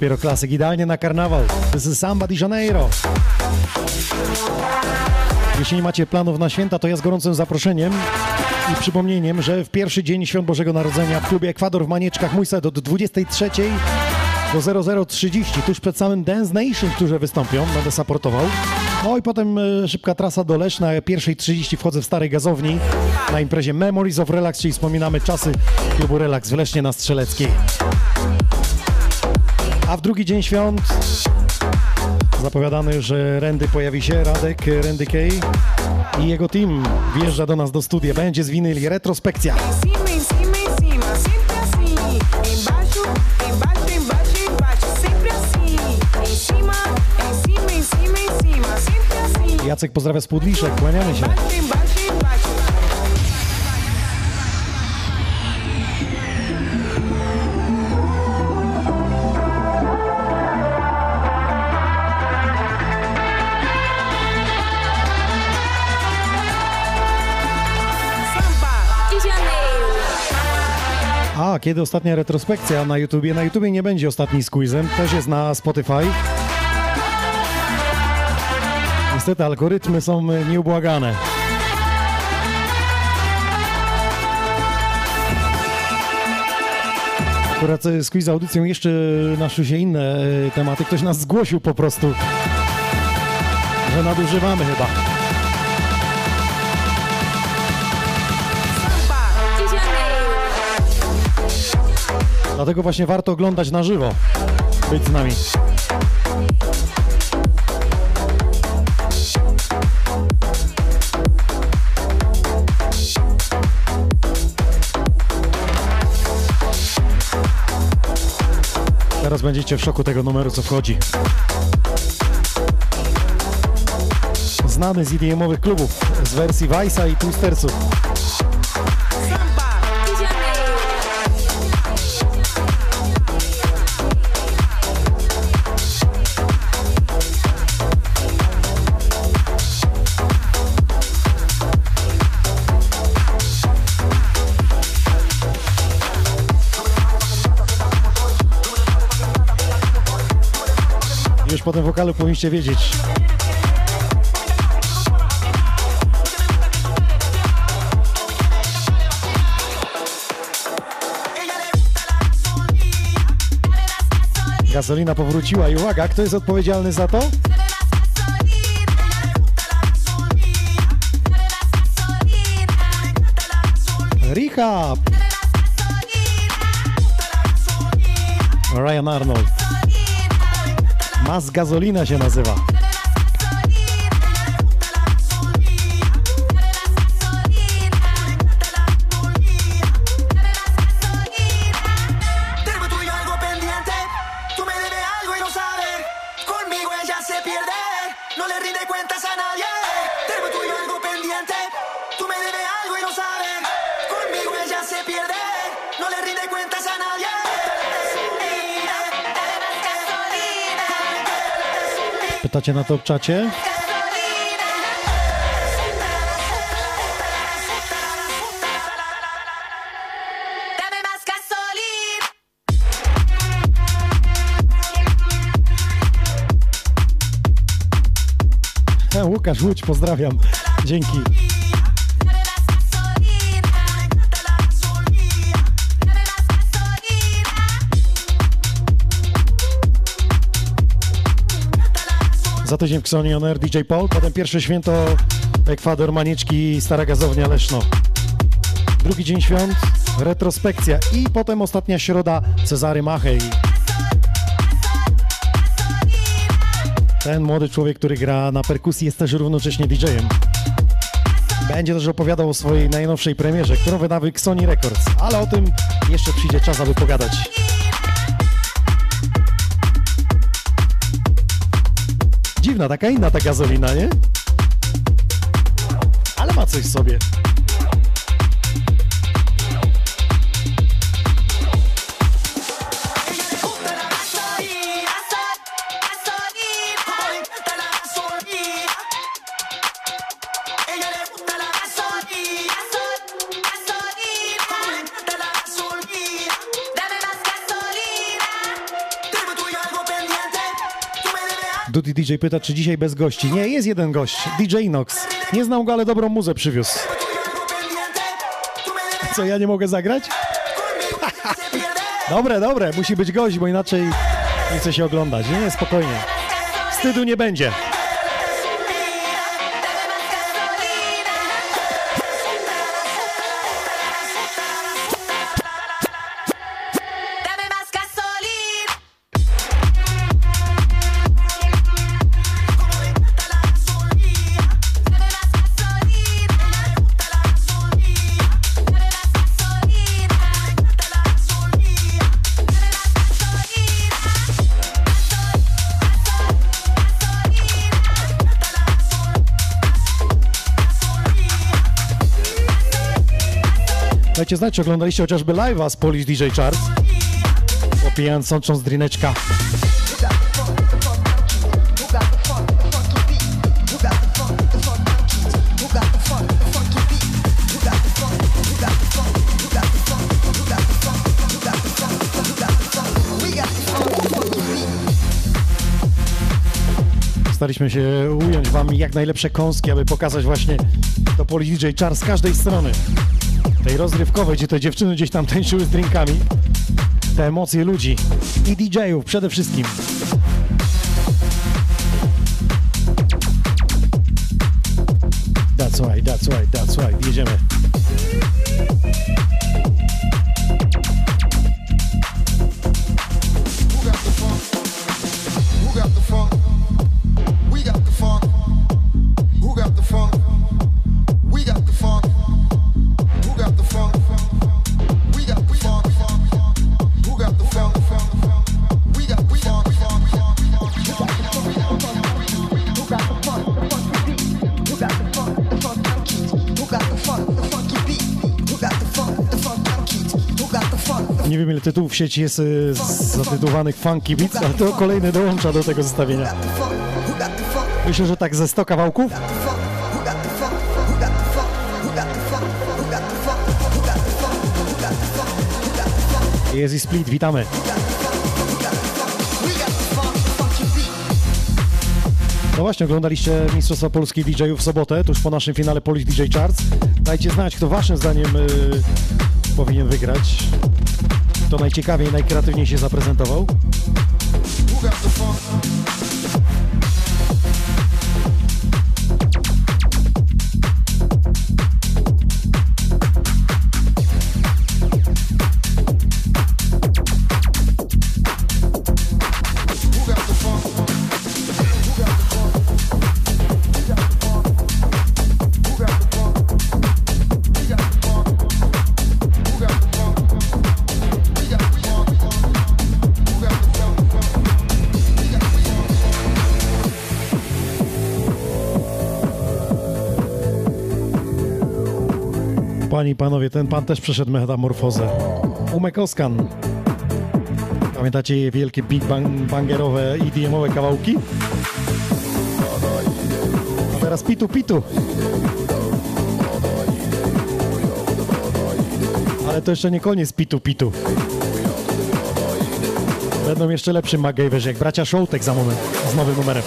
Jest dopiero klasyk, idealnie na karnawał. To jest Samba de Janeiro. Jeśli nie macie planów na święta, to ja z gorącym zaproszeniem i przypomnieniem, że w pierwszy dzień Świąt Bożego Narodzenia w klubie Ekwador w Manieczkach mój set od 23 do 0030, tuż przed samym Dance Nation, którzy wystąpią, będę supportował. No i potem e, szybka trasa do Leszna, pierwszej 30 wchodzę w Starej Gazowni na imprezie Memories of Relax, czyli wspominamy czasy klubu Relax w Lesznie na Strzeleckiej. A w drugi dzień świąt zapowiadany, że Randy pojawi się, Radek, Randy Kay i jego team wjeżdża do nas do studia. Będzie z winyli retrospekcja. Jacek pozdrawia z Pudliszek, kłaniamy się. Kiedy ostatnia retrospekcja na YouTubie? Na YouTubie nie będzie ostatni z quizem, też jest na Spotify. Niestety algorytmy są nieubłagane. Akurat z quiz audycją jeszcze naszły się inne e, tematy. Ktoś nas zgłosił po prostu, że nadużywamy chyba. Dlatego właśnie warto oglądać na żywo. Być z nami. Teraz będziecie w szoku tego numeru, co wchodzi. Znany z idiomowych klubów, z wersji Vice'a i Twistersów. Tym wokalu powinniście wiedzieć. Gasolina powróciła i uwaga, kto jest odpowiedzialny za to? Rehab! Ryan Arnold. Mas Gasolina się nazywa. Pytacie na to czacie? Łukasz Łódź, pozdrawiam. Dzięki. Za tydzień w Xoni On Air DJ Paul, potem pierwsze święto Ekwador, Manieczki, Stara Gazownia, Leszno. Drugi dzień świąt, retrospekcja i potem ostatnia środa Cezary Machej. Ten młody człowiek, który gra na perkusji jest też równocześnie DJ-em. Będzie też opowiadał o swojej najnowszej premierze, którą wyda Sony Records, ale o tym jeszcze przyjdzie czas, aby pogadać. Dziwna, taka inna ta gazolina, nie? Ale ma coś w sobie. Duty DJ pyta, czy dzisiaj bez gości. Nie, jest jeden gość, DJ Nox. Nie znał go, ale dobrą muzę przywiózł. Co, ja nie mogę zagrać? dobre, dobre, musi być gość, bo inaczej nie chce się oglądać. Nie, spokojnie. Wstydu nie będzie. Znać, czy oglądaliście chociażby live'a z Polish DJ Charts, popijając sącząc drineczka. Staraliśmy się ująć wam jak najlepsze kąski, aby pokazać właśnie to Polish DJ Charts z każdej strony tej rozrywkowej, gdzie te dziewczyny gdzieś tam tańczyły z drinkami, te emocje ludzi i DJ-ów przede wszystkim. That's right, that's right, that's right, jedziemy. Tytułów sieci jest y, zatytułowanych Funky Beats, ale to kolejny dołącza do tego zestawienia. Myślę, że tak ze 100 kawałków. Jest i Split, witamy. No właśnie, oglądaliście Mistrzostwa Polski DJ-ów w sobotę, tuż po naszym finale Polish DJ Charts. Dajcie znać, kto waszym zdaniem y, powinien wygrać. Kto najciekawiej, najkreatywniej się zaprezentował. Panowie, ten pan też przeszedł metamorfozę. Umek Oskan. Pamiętacie wielkie big bang, bangerowe EDM-owe kawałki? A teraz pitu pitu. Ale to jeszcze nie koniec pitu pitu. Będą jeszcze lepszy MacGyverzy, jak bracia Showtek za moment z nowym numerem.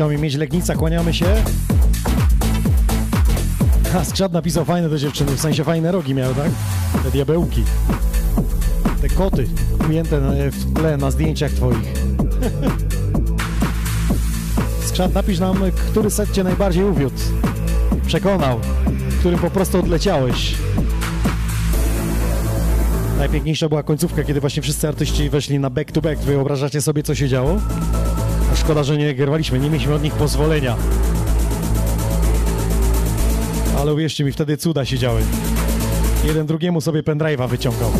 Jest i mieć Legnica, kłaniamy się. A skrzat napisał fajne do dziewczyny, w sensie fajne rogi miał, tak? Te diabełki. Te koty ujęte w tle na zdjęciach twoich. Skrzat, napisz nam, który set cię najbardziej uwiódł. Przekonał, którym po prostu odleciałeś. Najpiękniejsza była końcówka, kiedy właśnie wszyscy artyści weszli na back to back. Wyobrażacie sobie, co się działo? Szkoda, że nie nie mieliśmy od nich pozwolenia. Ale uwierzcie mi, wtedy cuda się działy. Jeden drugiemu sobie pendrive'a wyciągał.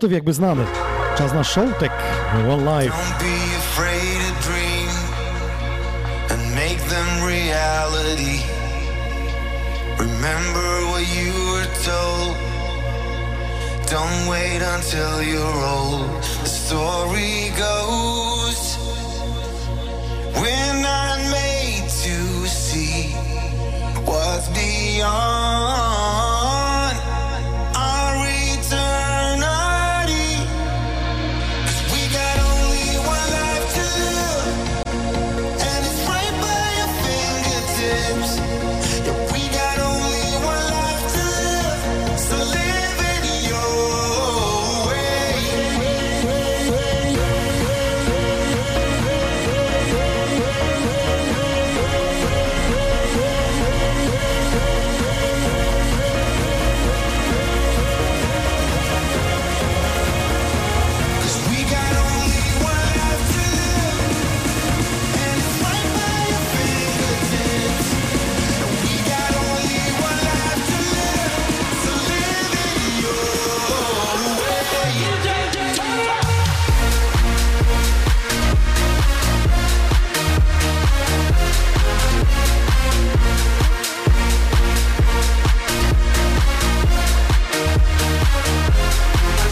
Motyw jakby znany. Czas na Showtek One Life. Don't be afraid to dream and make them reality. Remember what you were told. Don't wait until you're old. The story goes we're not made to see what's beyond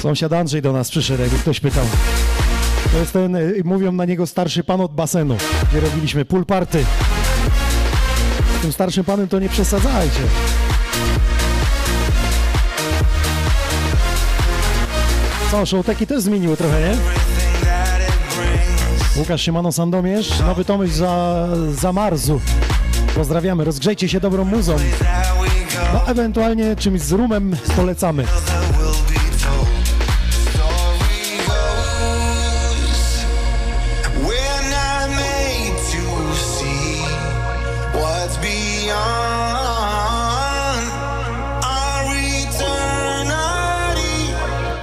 Sąsiad Andrzej do nas przyszedł, jakby ktoś pytał. To jest ten, y, mówią na niego starszy pan od basenu, gdzie robiliśmy pool party. Z tym starszym panem to nie przesadzajcie. Co, showteki też zmieniły trochę, nie? Łukasz Siemano Sandomierz, nowy tomyś za, za Marzu. Pozdrawiamy, rozgrzejcie się dobrą muzą. No, ewentualnie czymś z rumem polecamy.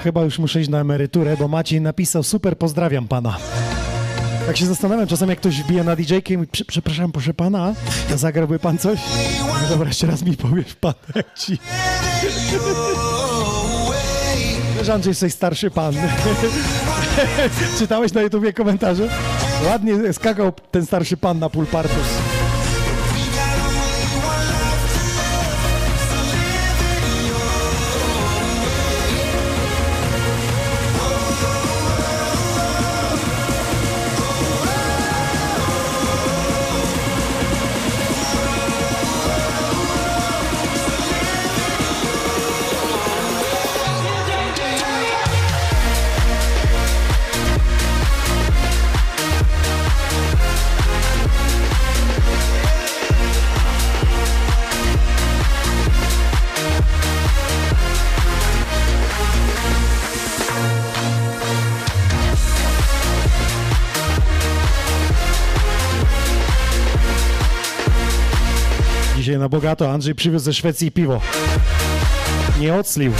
Chyba już muszę iść na emeryturę, bo Maciej napisał super, pozdrawiam pana. Tak się zastanawiam czasem, jak ktoś wbija na DJ-kę i mówi, "Prze- przepraszam, proszę pana, zagrałby pan coś? No dobra, jeszcze raz mi powiesz pan, jak ci... Wiesz, jesteś starszy pan. Czytałeś na YouTubie komentarze? Ładnie skakał ten starszy pan na pool na bogato Andrzej przywiózł ze Szwecji piwo. Nie oclił.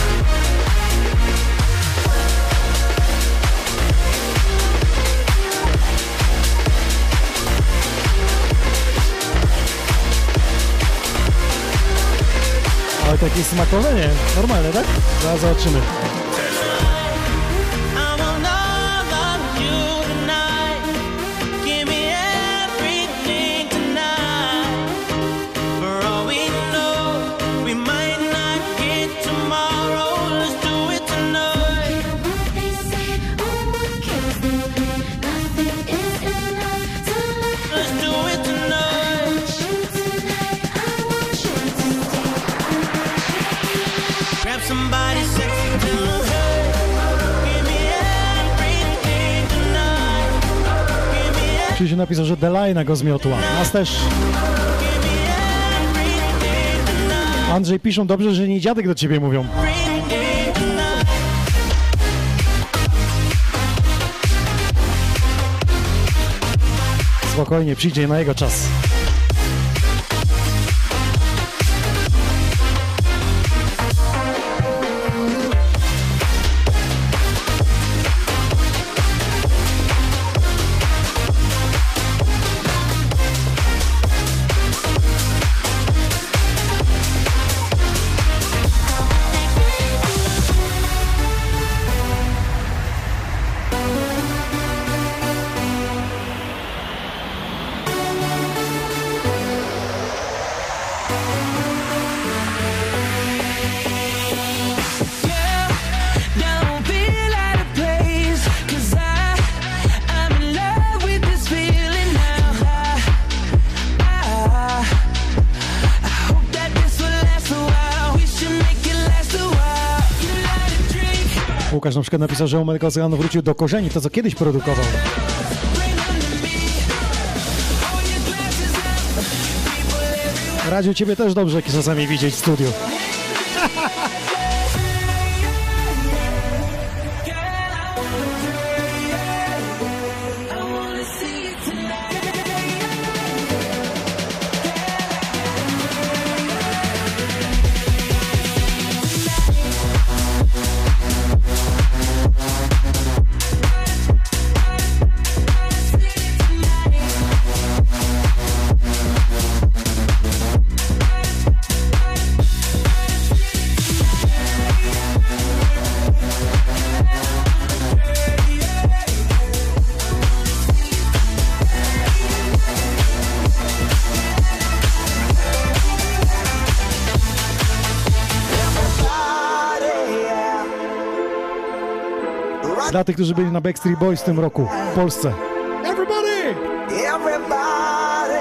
Ale takie smakowe nie? Normalne, tak? Zaraz zobaczymy. Napisał, że Delina go zmiotła. Nas też. Andrzej piszą dobrze, że nie dziadek do ciebie mówią. Spokojnie, przyjdzie na jego czas. Łukasz na przykład napisał, że Omelko Oceanu wrócił do korzeni, to co kiedyś produkował. Radziu, ciebie też dobrze czasami widzieć w studiu. Tych, którzy byli na Backstreet Boys w tym roku w Polsce. Everybody!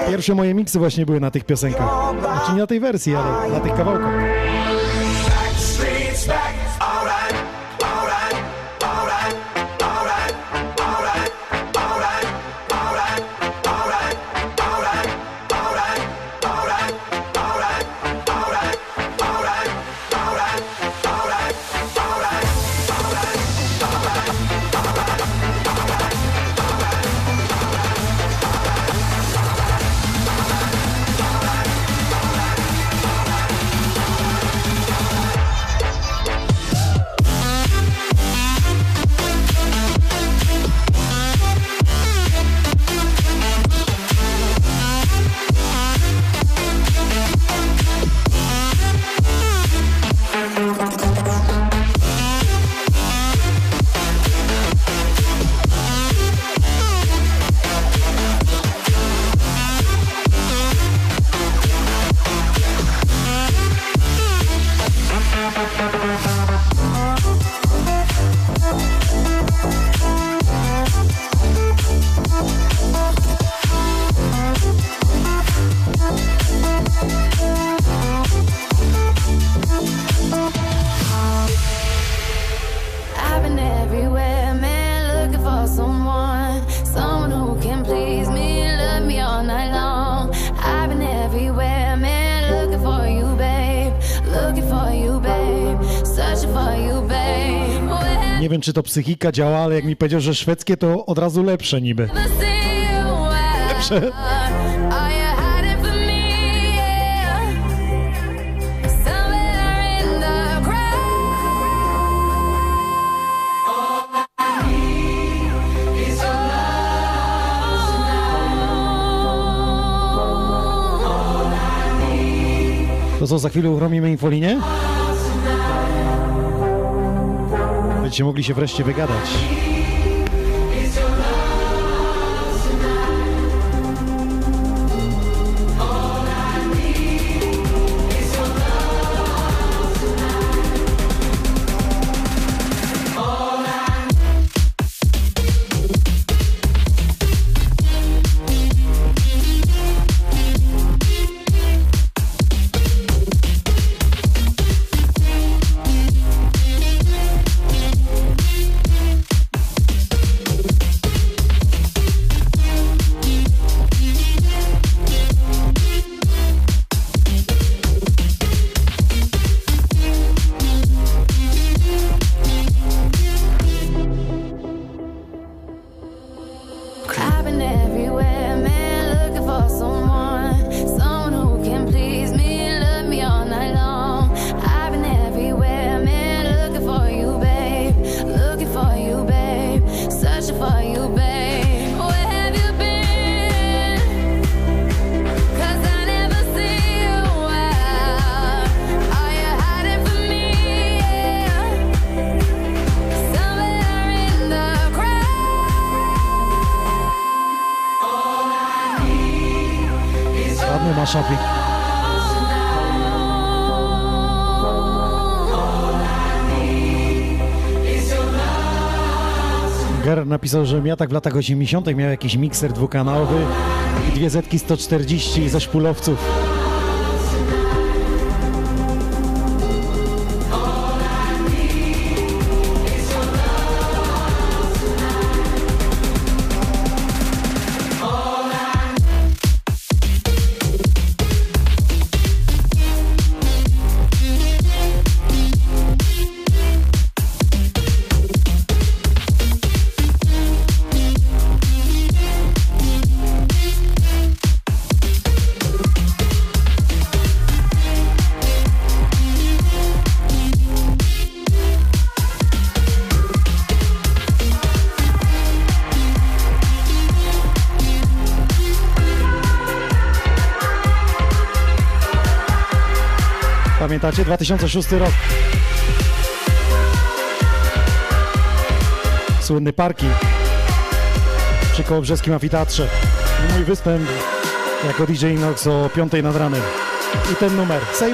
Pierwsze moje miksy właśnie były na tych piosenkach. Znaczy nie na tej wersji, ale na tych kawałkach. Nie wiem, czy to psychika działa, ale jak mi powiedział, że szwedzkie to od razu lepsze niby. Lepsze. To co, za chwilę uruchomimy infolinię? Będziecie mogli się wreszcie wygadać. Napisał, że ja tak w latach 80. miał jakiś mikser dwukanałowy i dwie zetki 140 ze szpulowców. Pamiętacie? 2006 rok. Słynny parking przy Kołobrzeskim Amfiteatrze. Mój występ jako DJ Inox o 5 nad ranem. I ten numer. Say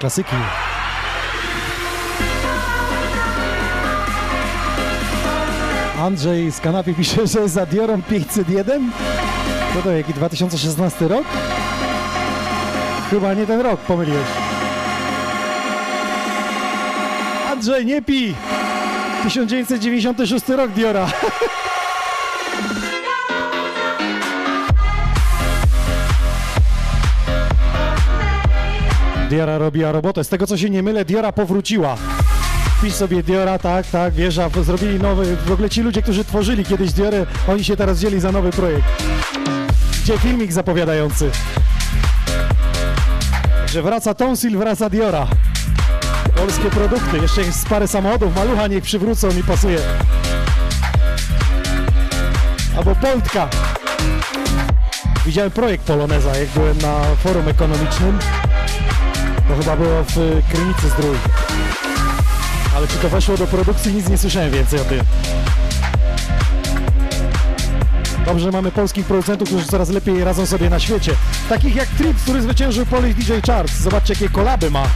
klasyki. Andrzej z kanapy pisze, że za Diorą 501? Co to, jaki 2016 rok? Chyba nie ten rok, pomyliłeś. Andrzej, nie pij! 1996 rok Diora. Diora robiła robotę. Z tego co się nie mylę, Diora powróciła. Pisz sobie Diora, tak, tak, wieża, zrobili nowy, w ogóle ci ludzie, którzy tworzyli kiedyś Diorę, oni się teraz wzięli za nowy projekt. Gdzie filmik zapowiadający? Że wraca Tonsil, wraca Diora. Polskie produkty, jeszcze jest parę samochodów, malucha niech przywrócą, mi pasuje. Albo Poltka. Widziałem projekt Poloneza, jak byłem na forum ekonomicznym. To chyba było w y, Krynicy Zdrój. Ale czy to weszło do produkcji, nic nie słyszałem więcej o tym. Dobrze, że mamy polskich producentów, którzy coraz lepiej radzą sobie na świecie. Takich jak Trip, który zwyciężył Polish DJ Charts. Zobaczcie, jakie kolaby ma.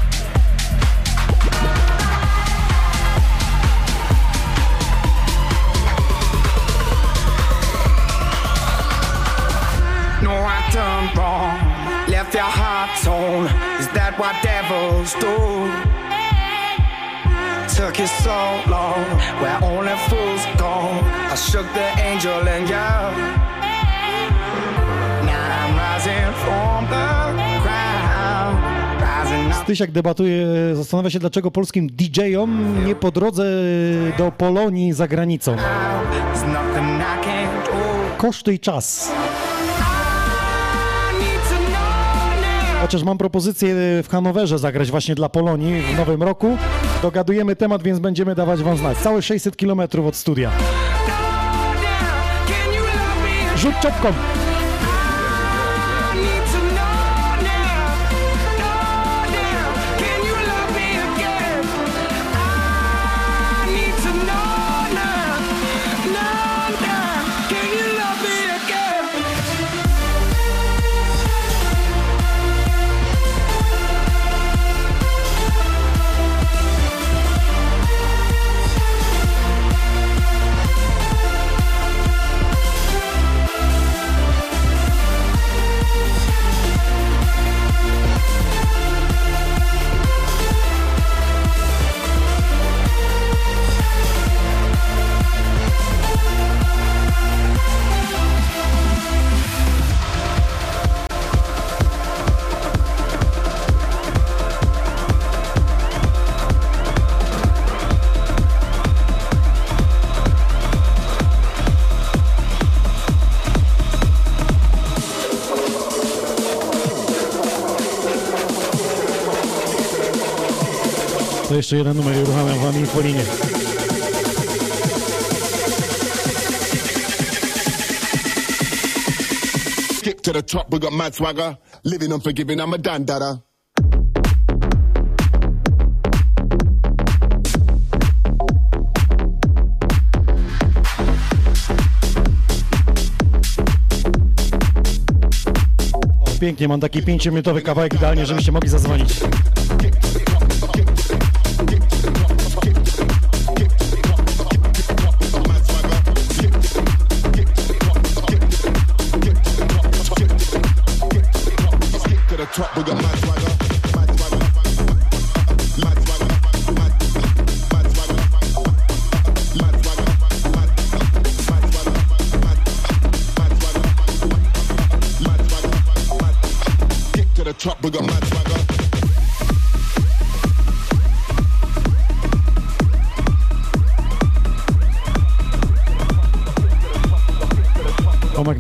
That what devils do? Took you so long, where only fools go. I shook the angel and you. Now I'm rising from the ground. Rising up. Tysiak debatuje, zastanawia się, dlaczego polskim DJ-om nie po drodze do Polonii za granicą. Koszty i czas. Chociaż mam propozycję w Hanowerze zagrać właśnie dla Polonii w nowym roku. Dogadujemy temat, więc będziemy dawać wam znać. Całe 600 km od studia. Rzut czopką! To jeszcze jeden numer i uruchamiam wam infolinię. Kick to the top, we got mad swagger. Living unforgiving, I'm a dandada. Pięknie, mam taki 5-minutowy kawałek idealnie, żebyście mogli zadzwonić.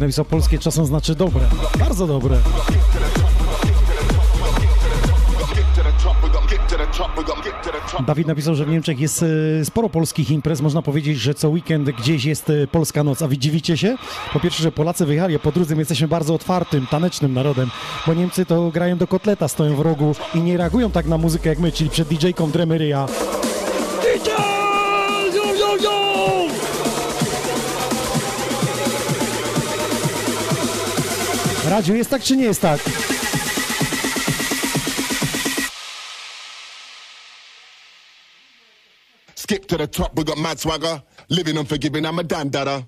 Napisał polskie czasem znaczy dobre. Bardzo dobre. Dawid napisał, że w Niemczech jest e, sporo polskich imprez. Można powiedzieć, że co weekend gdzieś jest e, polska noc. A wy dziwicie się? Po pierwsze, że Polacy wyjechali, a po drugie, my jesteśmy bardzo otwartym, tanecznym narodem, bo Niemcy to grają do kotleta, stoją w rogu i nie reagują tak na muzykę jak my, czyli przed DJ-ką dremy. Radziu, jest tak czy nie jest tak? Skip to the top, we got mad swagger. Living unforgiving, I'm a damn dada.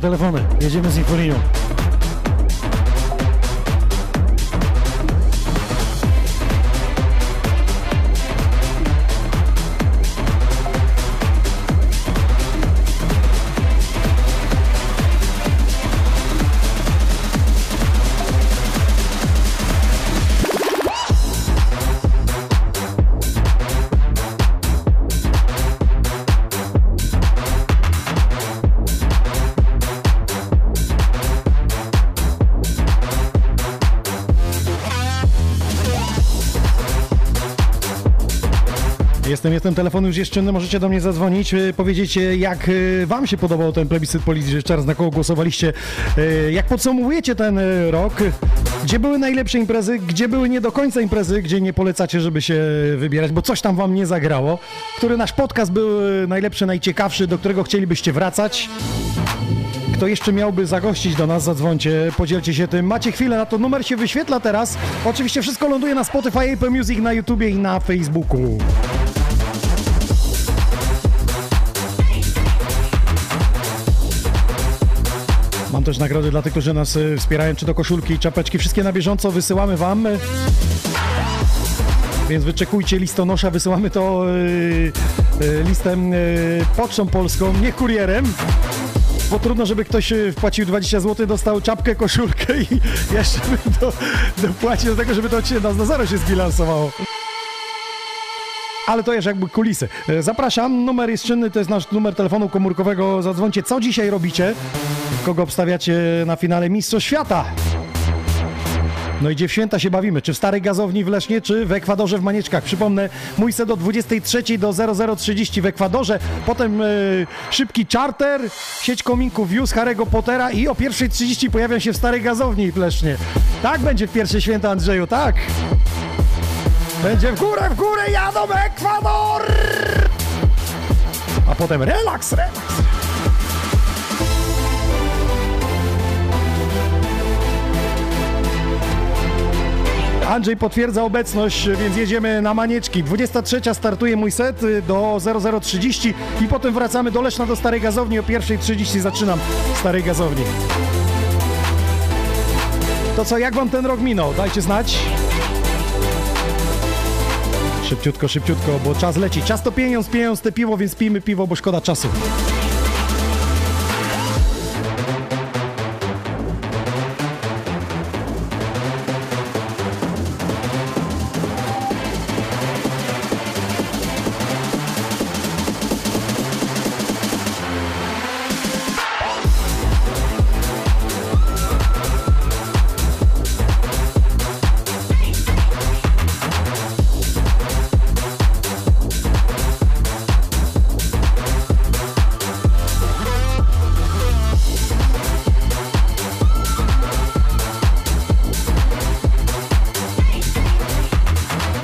Telefony, jedziemy z Infoliną. Jestem, jestem, telefon już jest czynny, możecie do mnie zadzwonić, y, powiedzieć y, jak y, wam się podobał ten plebiscyt policji, czas na kogo głosowaliście, jak podsumowujecie ten rok, gdzie były najlepsze imprezy, gdzie były nie do końca imprezy, gdzie nie polecacie, żeby się wybierać, bo coś tam wam nie zagrało, który nasz podcast był najlepszy, najciekawszy, do którego chcielibyście wracać. Kto jeszcze miałby zagościć do nas, zadzwońcie, podzielcie się tym. Macie chwilę na to, numer się wyświetla teraz. Oczywiście wszystko ląduje na Spotify, Apple Music, na YouTubie i na Facebooku. Też nagrody dla tych, którzy nas y, wspierają, czy to koszulki, czapeczki, wszystkie na bieżąco wysyłamy wam. Więc wyczekujcie listonosza, wysyłamy to y, y, listem pocztą polską, nie kurierem. Bo trudno, żeby ktoś wpłacił 20 zł, dostał czapkę, koszulkę i jeszcze by do, dopłacił do tego, żeby to się na, na zero się zbilansowało. Ale to jest jakby kulisy. Zapraszam, numer jest czynny, to jest nasz numer telefonu komórkowego. Zadzwońcie, co dzisiaj robicie? Kogo obstawiacie na finale Mistrzostw Świata? No i gdzie w święta się bawimy? Czy w Starej Gazowni w Lesznie, czy w Ekwadorze w Manieczkach? Przypomnę, mój set do 23 do 0030 w Ekwadorze, potem e, szybki charter, sieć kominków Views Harry'ego Pottera i o 1.30 pojawiam się w Starej Gazowni w Lesznie. Tak będzie w pierwsze święta, Andrzeju, tak! Będzie w górę, w górę jadą Ekwador! A potem relaks, relaks. Andrzej potwierdza obecność, więc jedziemy na Manieczki. 23 startuje mój set y, do 0030 i potem wracamy do Leszna, do Starej Gazowni. O 1.30 zaczynam w Starej Gazowni. To co, jak wam ten rok minął? Dajcie znać. Szybciutko, szybciutko, bo czas leci. Czas to pieniądz, pieniądz te piwo, więc pijmy piwo, bo szkoda czasu.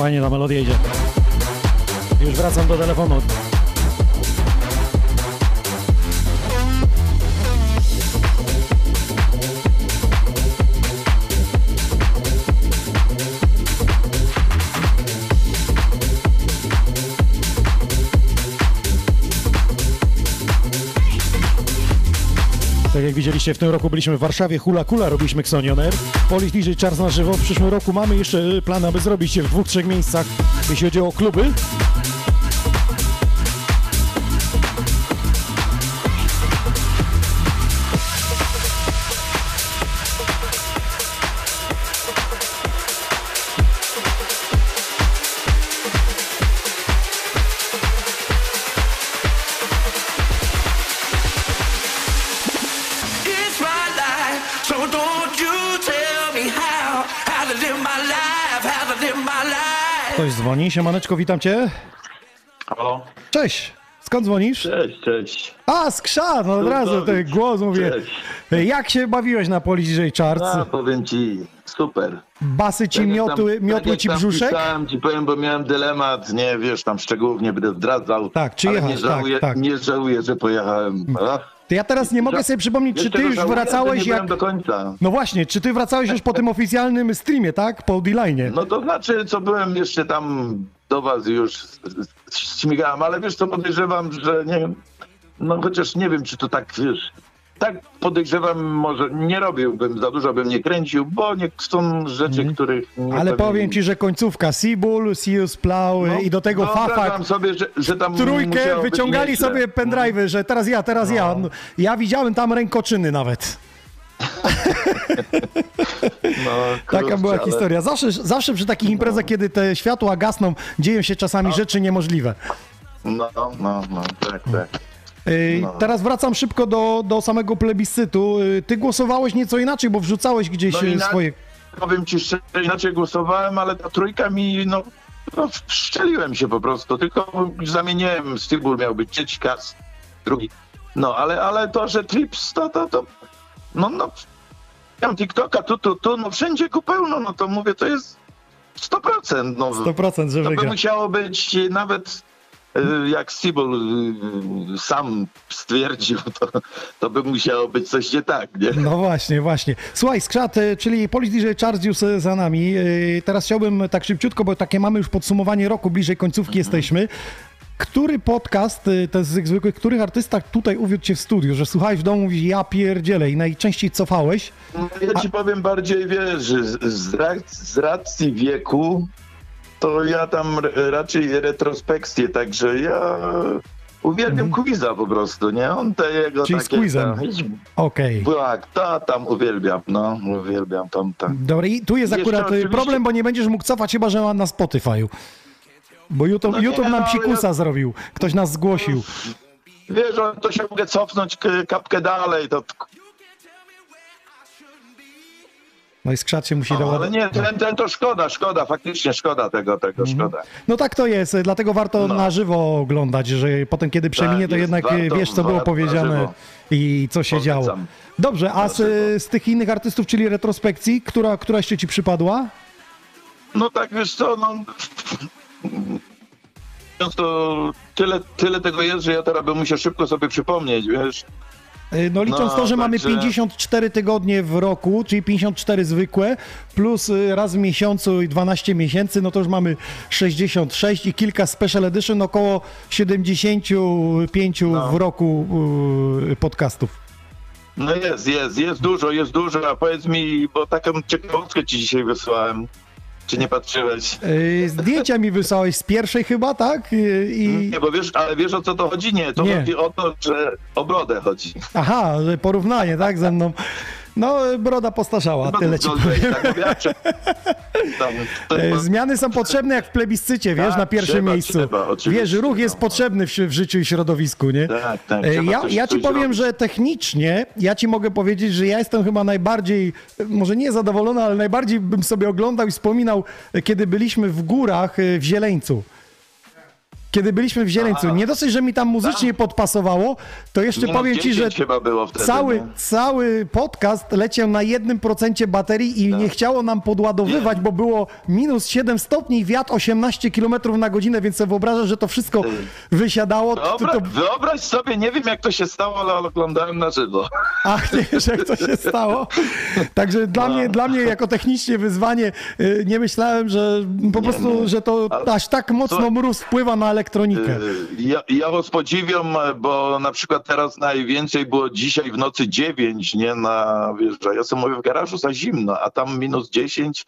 Fajnie ta melodia idzie. Już wracam do telefonu. Widzieliście, w tym roku byliśmy w Warszawie, Hula Kula robiliśmy Xonioner. Polish DJ Charles na żywo. W przyszłym roku mamy jeszcze y, plan, aby zrobić je w dwóch, trzech miejscach, jeśli chodzi o kluby. Dzwoni, siemaneczko, witam cię. Halo? Cześć, skąd dzwonisz? Cześć, cześć. A, z Krzan, no od razu ten głos mówię. Cześć. Jak się bawiłeś na poli DJ Charts? A, powiem ci, super. Basy ci Tak miotły, tam- miotły tak ci brzuszek? Pisałem ci powiem, bo miałem dylemat, nie wiesz, tam szczegółów nie będę zdradzał. Tak, czy jechać, nie żałuję, tak, tak. Nie żałuję, że pojechałem. A? To ja teraz nie mogę sobie przypomnieć, czy ty już wracałeś jak... do końca. No właśnie, czy ty wracałeś już po tym oficjalnym streamie, tak? Po D-Line. No to znaczy, co byłem jeszcze tam do was już śmigałem, ale wiesz co, podejrzewam, że nie wiem, no chociaż nie wiem, czy to tak, wiesz, tak podejrzewam, może nie robiłbym, za dużo bym nie kręcił, bo nie są rzeczy, których nie Mhm. Ale powiem ci, że końcówka Seabull, Sius Plow No, i do tego wyobrażam Fafak sobie, że, że tam trójkę, wyciągali sobie pendrive'y, że teraz ja, teraz ja. No, Ja widziałem tam rękoczyny nawet. No, Taka kurczę, była ale- historia. Zawsze, zawsze przy takich imprezach, kiedy te światła gasną, dzieją się czasami rzeczy niemożliwe. No, no, no, tak, tak. No. Teraz wracam szybko do, do samego plebiscytu. Ty głosowałeś nieco inaczej, bo wrzucałeś gdzieś No yy, ina- swoje... Powiem ci szczerze, inaczej głosowałem, ale ta trójka mi, no, no szczeliłem się po prostu, tylko zamieniłem, Stibul miał być trzeci kas, drugi. No, ale, ale to, że Trips, to, to, to, no, no, mam TikToka, tu, tu, tu, no wszędzie ku pełno, no to mówię, to jest 100%, no. 100%, że To by wygra. musiało być nawet, jak Stibul y, sam stwierdził, to, to by musiało być coś nie tak, nie? No właśnie, właśnie. Słuchaj, Skrzat, y, czyli Polish DJ Charts już y, za nami. Y, Teraz chciałbym tak szybciutko, bo takie mamy już podsumowanie roku, bliżej końcówki jesteśmy. Który podcast, y, to z tych zwykłych, których artysta tutaj uwiódł cię w studiu, że słuchałeś w domu, mówisz, ja pierdzielę i najczęściej cofałeś? No, Ja ci powiem bardziej, wiesz, z, z, z racji wieku, to ja tam raczej retrospekcję, także ja uwielbiam Quiza po prostu, nie? On te jego Mhm. Czyli z takie... Quizem. tam- Okej. Tak, to tam uwielbiam, no, uwielbiam tam, tam. Dobra, i tu jest Jeszcze akurat y, oczywiście- problem, bo nie będziesz mógł cofać chyba, że na Spotify'u. Bo YouTube, No nie, YouTube nam no, ale psikusa ja- zrobił. Ktoś nas zgłosił. Wiesz, to się mogę cofnąć kapkę dalej, to... No i skrzat się musi No, ale nie, ten, ten to szkoda, szkoda, faktycznie szkoda tego, tego, Mhm. szkoda. No tak to jest, dlatego warto No. na żywo oglądać, że potem kiedy przeminie, to jest, jednak warto, wiesz, co było powiedziane i co się Polecam. działo. Dobrze, a z, z tych innych artystów, czyli retrospekcji, która, która jeszcze ci przypadła? No tak, wiesz co, no... No to tyle, tyle tego jest, że ja teraz bym musiał szybko sobie przypomnieć, wiesz. Y, No licząc No, to, że mamy także- 54 tygodnie w roku, czyli 54 zwykłe, plus y, raz w miesiącu i 12 miesięcy, no to już mamy 66 i kilka special edition, około 75 No. w roku y, podcastów. No jest, jest, jest dużo, jest dużo, a powiedz mi, bo taką ciekawostkę ci dzisiaj wysłałem. Czy nie patrzyłeś? Y, Zdjęcia mi wysłałeś z pierwszej chyba, tak? Y, I... Nie, bo wiesz, ale wiesz o co to chodzi? Nie, to Nie. chodzi o to, że o brodę chodzi. Aha, że porównanie, tak, ze mną. No, broda postarzała, tyle ci powiem. tak E, Zmiany są potrzebne jak w plebiscycie, wiesz, Tak, na pierwszym trzeba, miejscu. trzeba, wiesz, ruch jest potrzebny w, w życiu i środowisku, nie? Tak, tak, E, Ja, coś- ja ci powiem, robić. że technicznie, ja ci mogę powiedzieć, że ja jestem chyba najbardziej, może nie zadowolony, ale najbardziej bym sobie oglądał i wspominał, e, kiedy byliśmy w górach w Zieleńcu. Kiedy byliśmy w Zieleńcu. Nie dosyć, że mi tam muzycznie podpasowało, to jeszcze Tak. Nie no, powiem ci, że 10 chyba było wtedy, cały, nie? cały podcast leciał na jednym procencie baterii i Tak. nie chciało nam podładowywać, bo było minus 7 stopni i wiatr 18 km na godzinę, więc sobie wyobrażasz, że to wszystko wysiadało. Wyobraź, to, wyobraź sobie, nie wiem jak to się stało, ale oglądałem na żywo. ach, nie wiesz, jak to się stało. Także dla, No. mnie, dla mnie jako technicznie wyzwanie y, nie myślałem, że po prostu, że to aż tak mocno mróz wpływa na elektronikę. Y, Ja, ja was podziwiam, bo na przykład teraz najwięcej było dzisiaj w nocy 9, nie na wieża. Ja sobie mówię w garażu za zimno, a tam minus 10.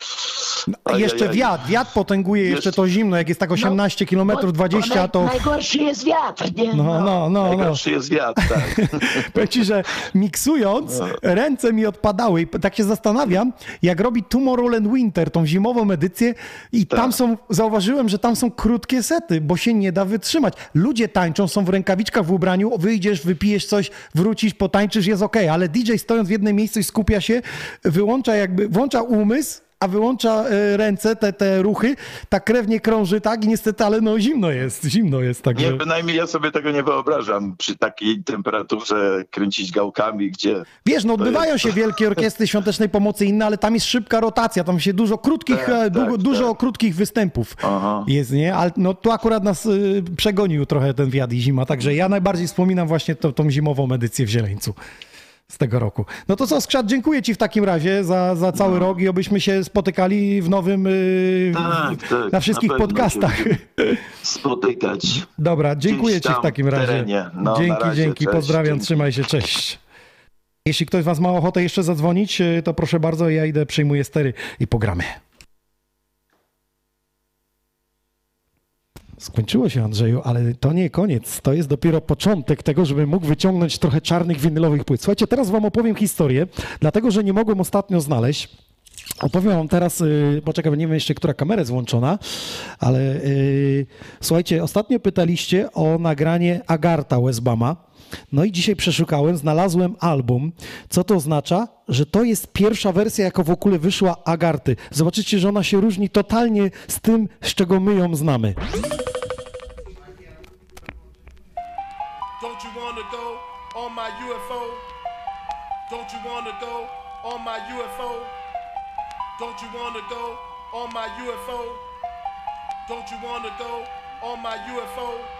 A jeszcze wiatr, wiatr potęguje jeszcze Jeszcze- to zimno, jak jest tak 18 km, 20 to... Najgorszy jest wiatr, nie? No, no, no, no. Najgorszy jest wiatr, tak. Powiem ci, że miksując, ręce mi odpadały i tak się zastanawiam, jak robi Tomorrowland Winter, tą zimową edycję i tam są, zauważyłem, że tam są krótkie sety, bo się nie da wytrzymać. Ludzie tańczą, są w rękawiczkach w ubraniu, wyjdziesz, wypijesz coś, wrócisz, potańczysz, jest okej, ale DJ stojąc w jednym miejscu i skupia się, wyłącza jakby, włącza umysł, a wyłącza e, ręce, te, te ruchy, ta krew nie krąży, tak? I niestety, ale no zimno jest, zimno jest, także... Nie, bynajmniej ja sobie tego nie wyobrażam przy takiej temperaturze kręcić gałkami, gdzie... Wiesz, no odbywają jest- się wielkie orkiestry świątecznej pomocy inne, ale tam jest szybka rotacja, tam się dużo krótkich, Tak, e, tak, długo, tak. dużo krótkich występów Aha. jest, nie? Ale no tu akurat nas y, przegonił trochę ten wiatr i zima, także ja najbardziej wspominam właśnie to, tą zimową edycję w Zieleńcu z tego roku. No to co, Skrzat, dziękuję Ci w takim razie za, za cały rok i obyśmy się spotykali w nowym, y, Tak, tak, na wszystkich na podcastach. spotykać. Dobra, dziękuję Ci w takim razie. terenie. No, dzięki, razie, dzięki, cześć, pozdrawiam, dzięki. trzymaj się, cześć. Jeśli ktoś z Was ma ochotę jeszcze zadzwonić, y, to proszę bardzo, ja idę, przyjmuję stery i pogramy. Skończyło się, Andrzeju, ale to nie koniec. To jest dopiero początek tego, żebym mógł wyciągnąć trochę czarnych winylowych płyt. Słuchajcie, teraz wam opowiem historię, dlatego że nie mogłem ostatnio znaleźć. Opowiem wam teraz, yy, nie wiem jeszcze, która kamera jest włączona, ale yy, słuchajcie, ostatnio pytaliście o nagranie Agarta Westbama. No i dzisiaj przeszukałem, znalazłem album. Co to oznacza? Że to jest pierwsza wersja, jaka w ogóle wyszła Agarty. Zobaczycie, że ona się różni totalnie z tym, z czego my ją znamy. Don't you wanna go on my UFO? Don't you wanna go on my UFO? Don't you wanna go on my UFO? Don't you wanna go on my UFO?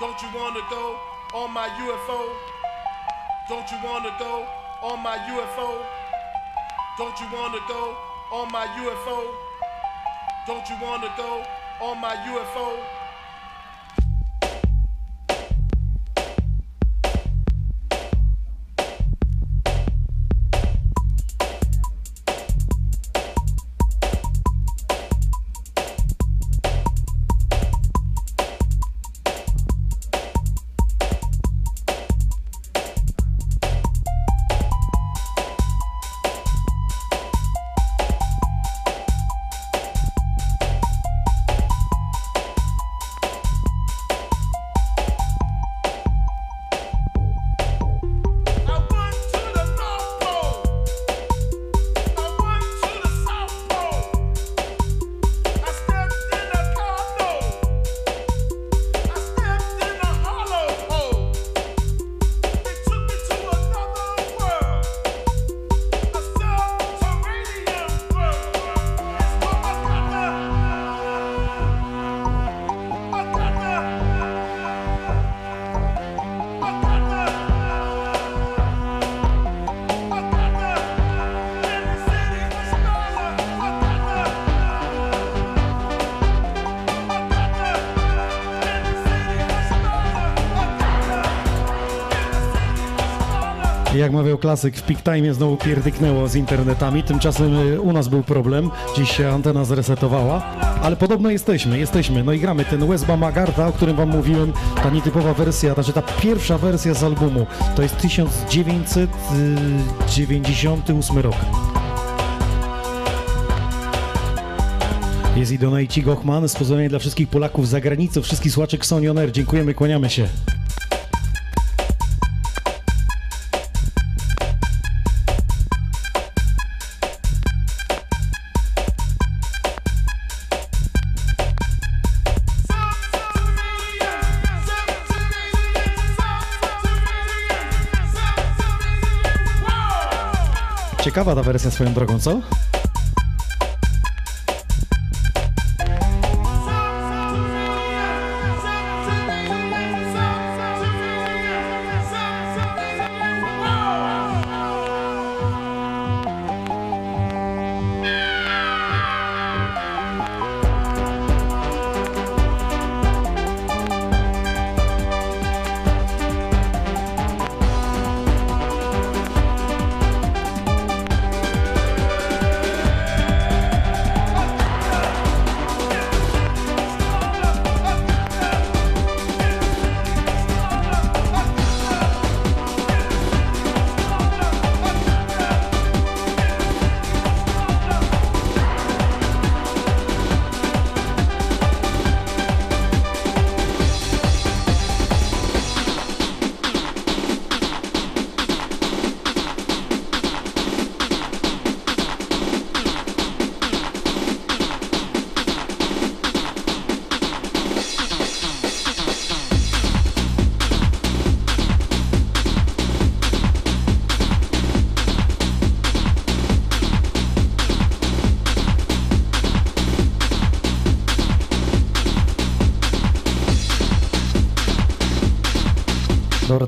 Don't you wanna go on my UFO? Don't you wanna go on my UFO? Don't you wanna go on my UFO? Don't you wanna go on my UFO? Mawiał klasyk, w peak time znowu pierdyknęło z internetami, tymczasem y, u nas był problem, dziś się antena zresetowała, ale podobno jesteśmy, jesteśmy, no i gramy ten Wesba Magarta, o którym wam mówiłem, ta nietypowa wersja, znaczy ta pierwsza wersja z albumu, to jest 1998 rok. Jest i Donajci Gochman, z dla wszystkich Polaków za granicą, wszystkich słuchaczy Xonioner, dziękujemy, kłaniamy się. Ta wersja swoją drogą, co?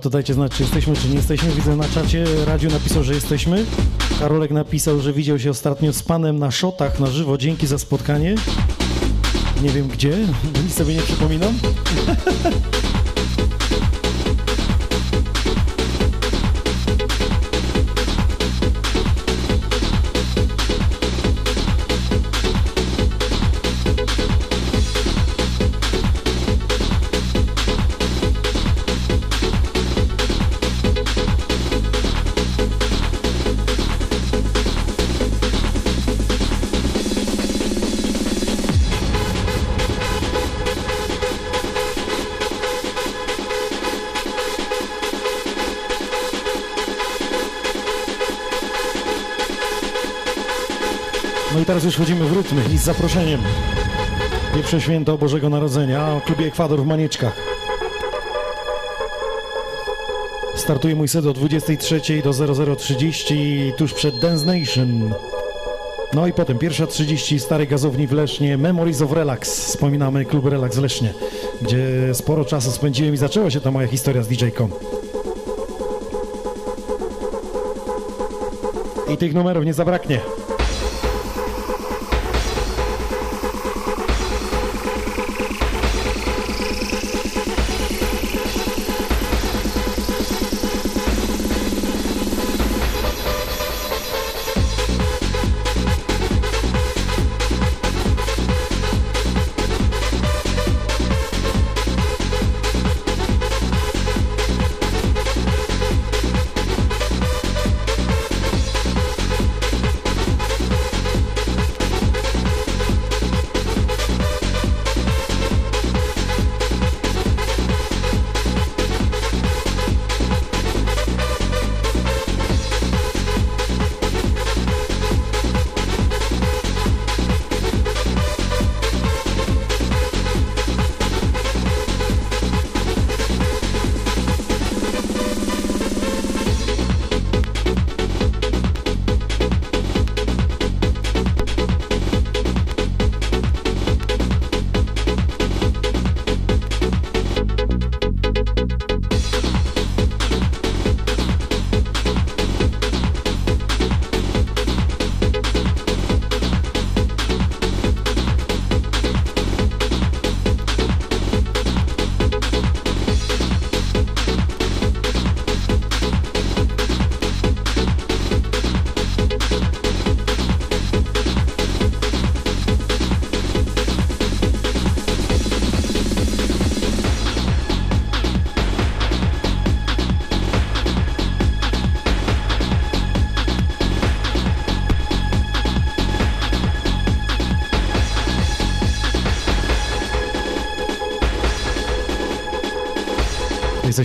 To dajcie znać, czy jesteśmy, czy nie jesteśmy. Widzę na czacie, Radziu napisał, że jesteśmy. Karolek napisał, że widział się ostatnio z panem na szotach na żywo. Dzięki za spotkanie. Nie wiem gdzie, nic sobie nie przypominam. Już wchodzimy w i z zaproszeniem. Pierwsze święto Bożego Narodzenia o klubie Ekwador w Manieczkach. Startuje mój set o 23 do 00.30 tuż przed Dance Nation. No i potem pierwsza 30 starej gazowni w Lesznie, Memories of Relax. Wspominamy klub Relax w Lesznie, gdzie sporo czasu spędziłem i zaczęła się ta moja historia z DJ-ką. I tych numerów nie zabraknie.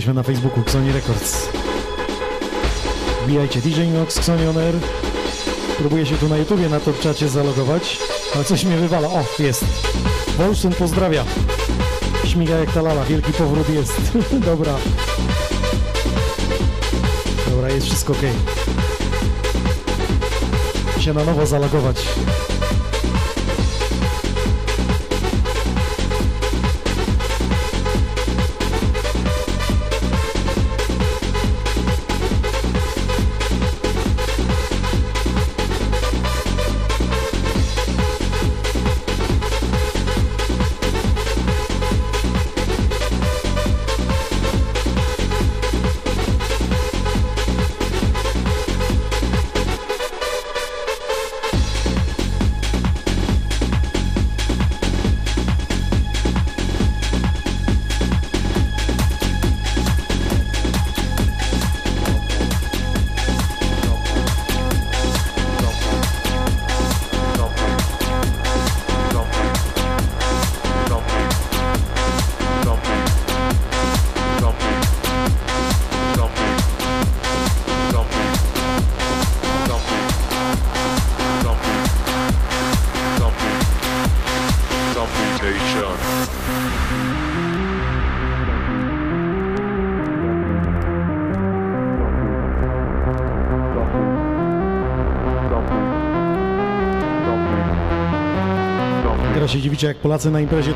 Jesteśmy na Facebooku Xoni Records. Wbijajcie DJ Nox, Xoni On Air. Próbuję się tu na YouTubie na top czacie zalogować, ale coś mnie wywala. O, jest. Wolsztyn pozdrawia. Śmiga jak ta lala, wielki powrót jest. Dobra. Dobra, jest wszystko ok. Się na nowo zalogować. Jak Polacy na imprezie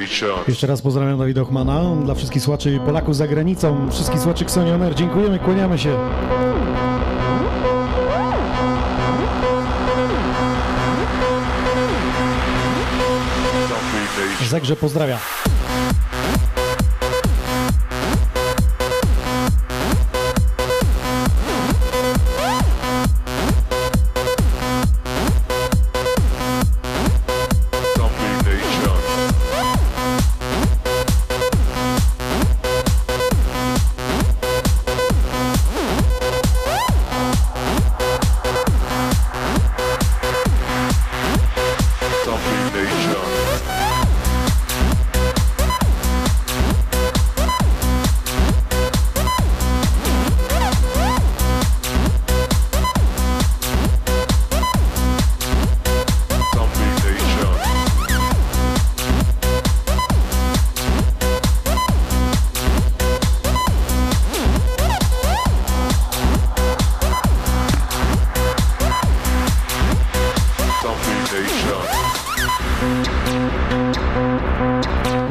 Nation. Jeszcze raz pozdrawiam Dawida Ochmana. Dla wszystkich słuchaczy Polaków za granicą, wszystkich słuchaczy Xonioner. Dziękujemy, kłaniamy się. Zegrze pozdrawia.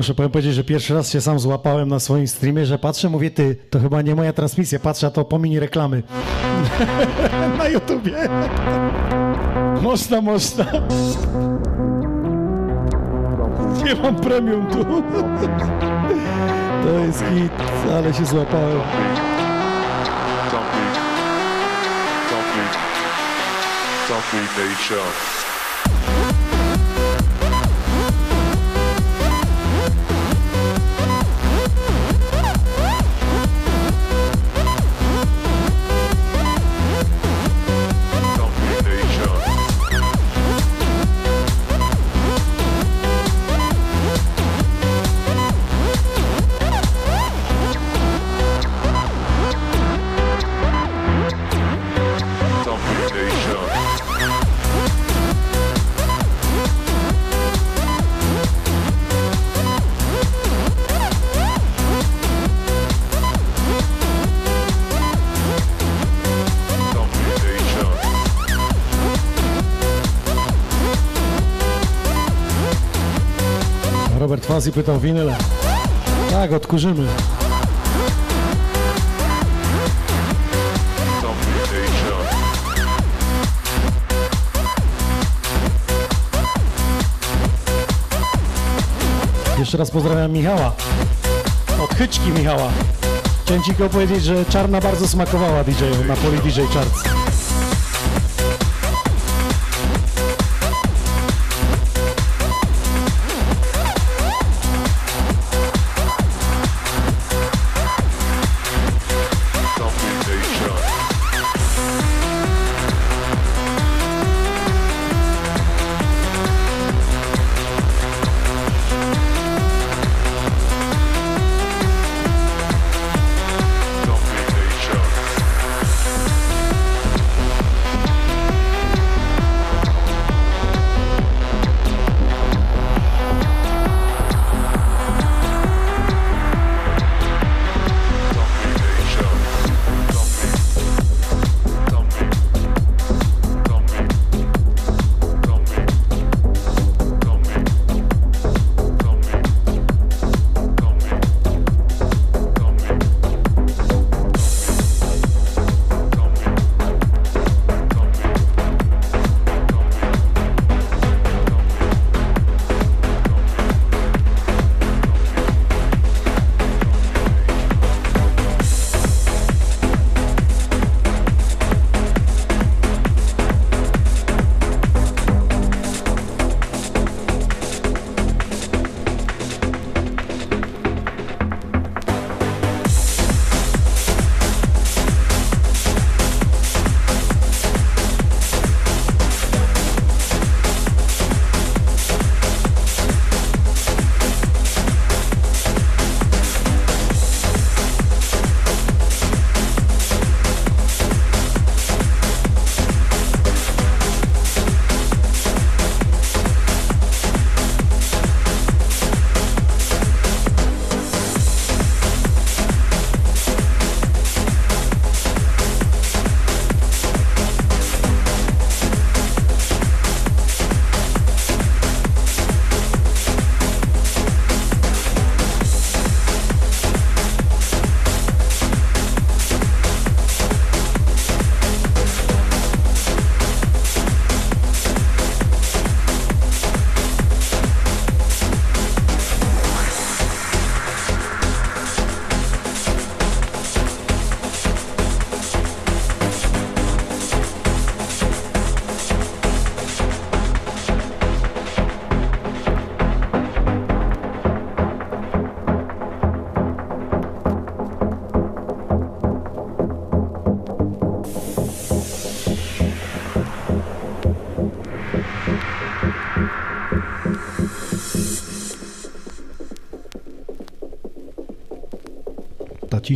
Muszę powiedzieć, że pierwszy raz się sam złapałem na swoim streamie, że patrzę, mówię, ty, to chyba nie moja transmisja, patrzę, a to po mini reklamy. na YouTubie. Można, można. Nie mam premium tu. To jest hit, ale się złapałem. Zombie. Zombie. Zombie Nation. Robert Fazi pytał winyle. Tak, odkurzymy. Jeszcze raz pozdrawiam Michała. Od chyczki Michała. Chciałem ci powiedzieć, że czarna bardzo smakowała DJ na poli DJ Charts.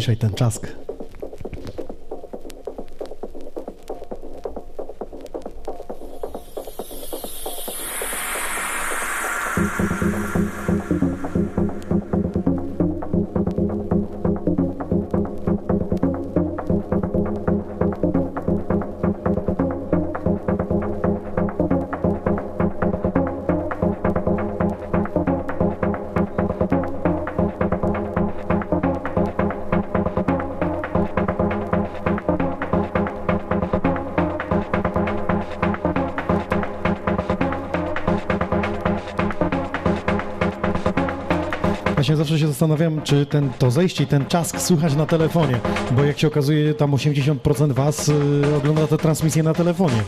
Ciszej ten czask. Właśnie zawsze się zastanawiam, czy ten, to zejście i ten czask słychać na telefonie, bo jak się okazuje, tam 80% Was y, ogląda tę transmisję na telefonie.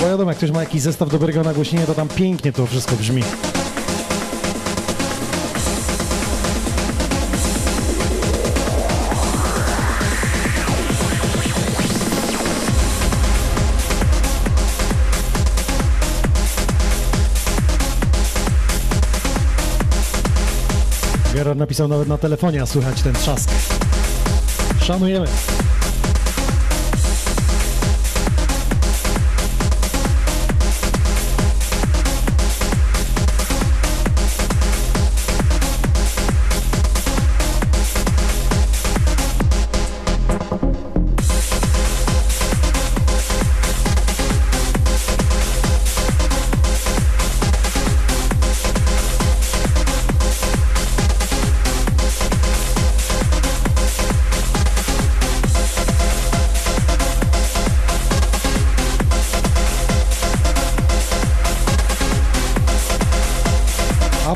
Bo wiadomo, jak ktoś ma jakiś zestaw dobrego nagłośnienia, to tam pięknie to wszystko brzmi. Napisał nawet na telefonie, a słychać ten trzask. Szanujemy.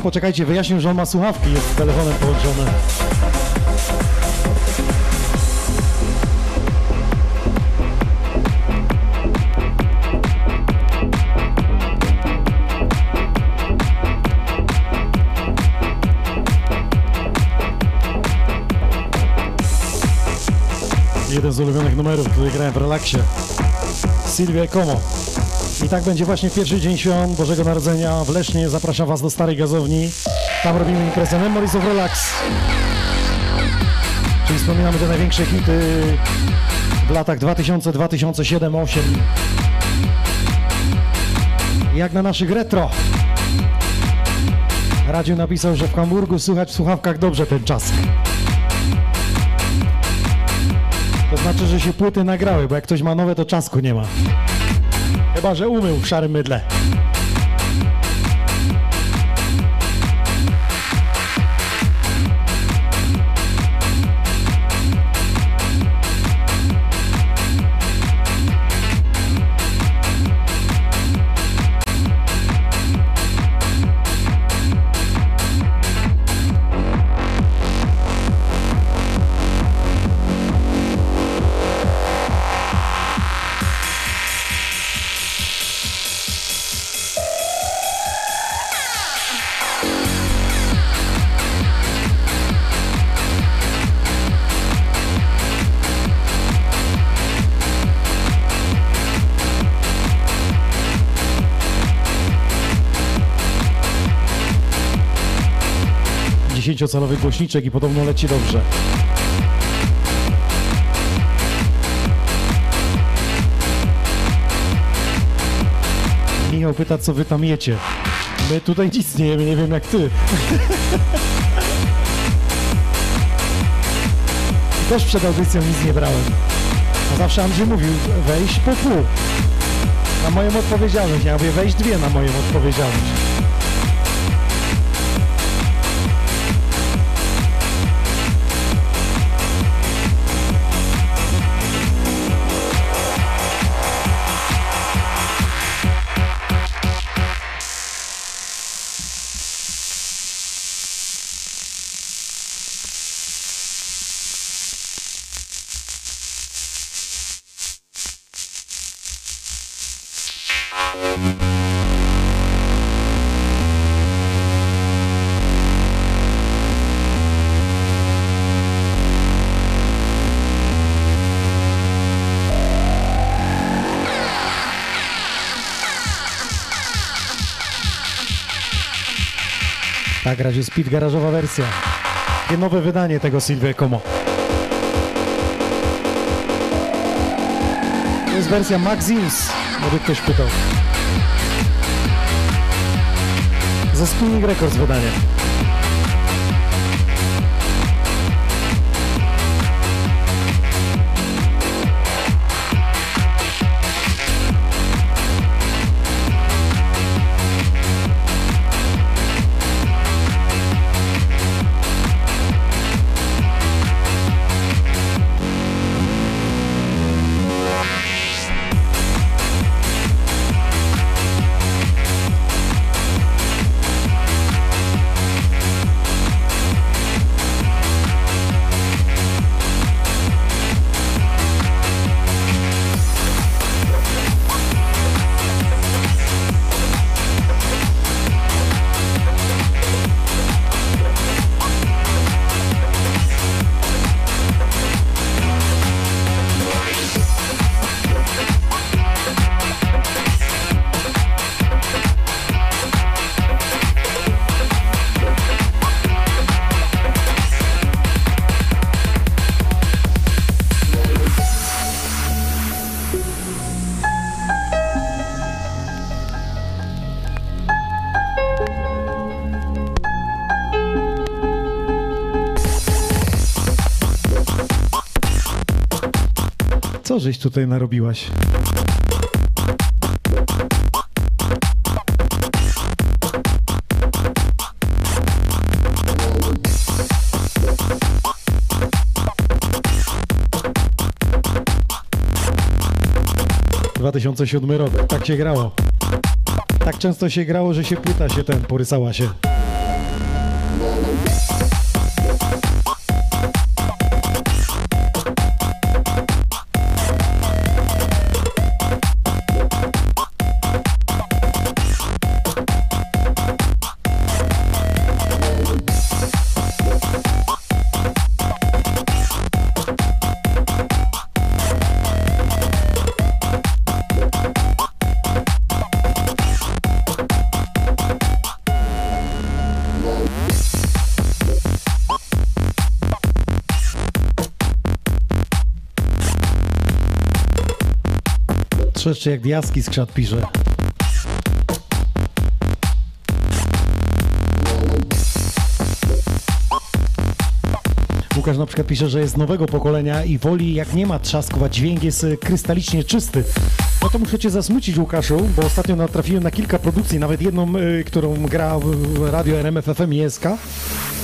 Poczekajcie, wyjaśnił, że on ma słuchawki, jest z telefonem połączone. Jeden z ulubionych numerów, który grałem w relaksie. Sylwia Como. I tak będzie właśnie pierwszy dzień świąt Bożego Narodzenia w Lesznie. Zapraszam Was do Starej Gazowni. Tam robimy imprezę Memories of Relax. Czyli wspominamy te największe hity w latach 2000, 2007, 2008. Jak na naszych retro. Radziu napisał, że w Hamburgu słychać w słuchawkach dobrze ten czas. To znaczy, że się płyty nagrały, bo jak ktoś ma nowe, to czasku nie ma. Chyba, że umył w szarym mydle. Dziesięciocalowy głośniczek i podobno leci dobrze. Michał pyta, co wy tam jecie. My tutaj nic nie jemy, nie wiem jak ty. Też przed audycją nic nie brałem. A zawsze Andrzej mówił, wejść po pół. Na moją odpowiedzialność. Ja mówię, wejść dwie na moją odpowiedzialność. Tak, razie speed garażowa wersja. Takie nowe wydanie tego Silvia Como. To jest wersja Maxims, jakby ktoś pytał. Ze Spinning Records wydanie. Co żeś tutaj narobiłaś? Dwa tysiące siódmy rok. Tak się grało. Tak często się grało, że się płyta się ten porysała się. Trzeszczy jak diaski skrzat pisze. Łukasz na przykład pisze, że jest nowego pokolenia i woli jak nie ma trzasku, a dźwięk jest y, krystalicznie czysty. No to muszę cię zasmucić Łukaszu, bo ostatnio natrafiłem na kilka produkcji, nawet jedną, y, którą gra radio RMF FM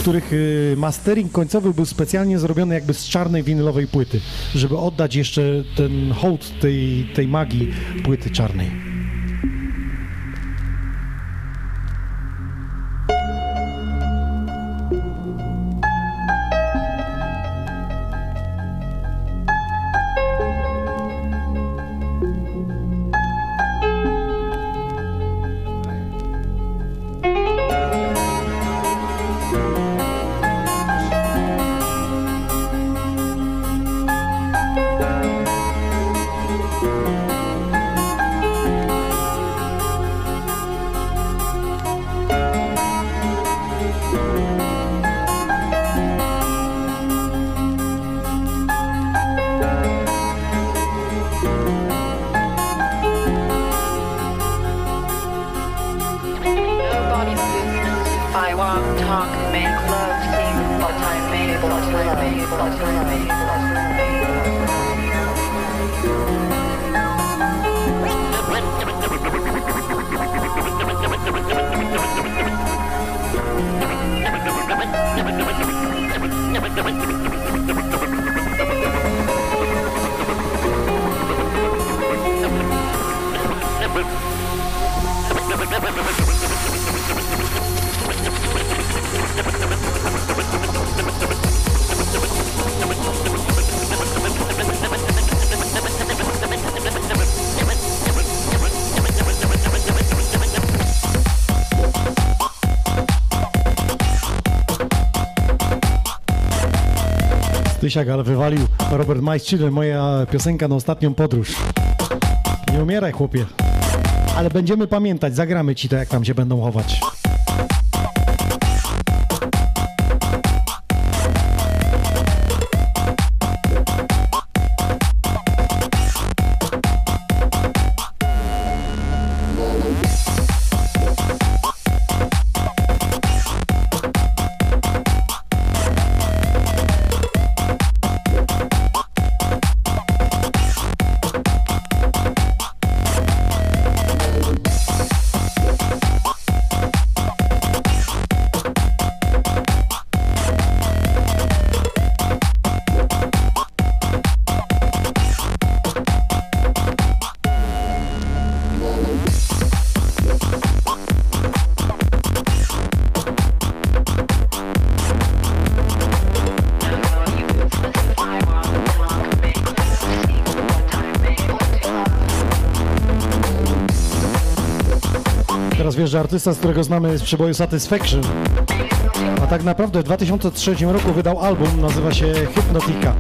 których y, mastering końcowy był specjalnie zrobiony jakby z czarnej winylowej płyty, żeby oddać jeszcze ten hołd tej, tej magii płyty czarnej. Ale wywalił Robert Majszczyny, moja piosenka na ostatnią podróż. Nie umieraj, chłopie. Ale będziemy pamiętać, zagramy ci to, jak tam się będą chować. Że artysta, z którego znamy z przeboju Satisfaction, a tak naprawdę w 2003 roku wydał album, nazywa się Hypnotica.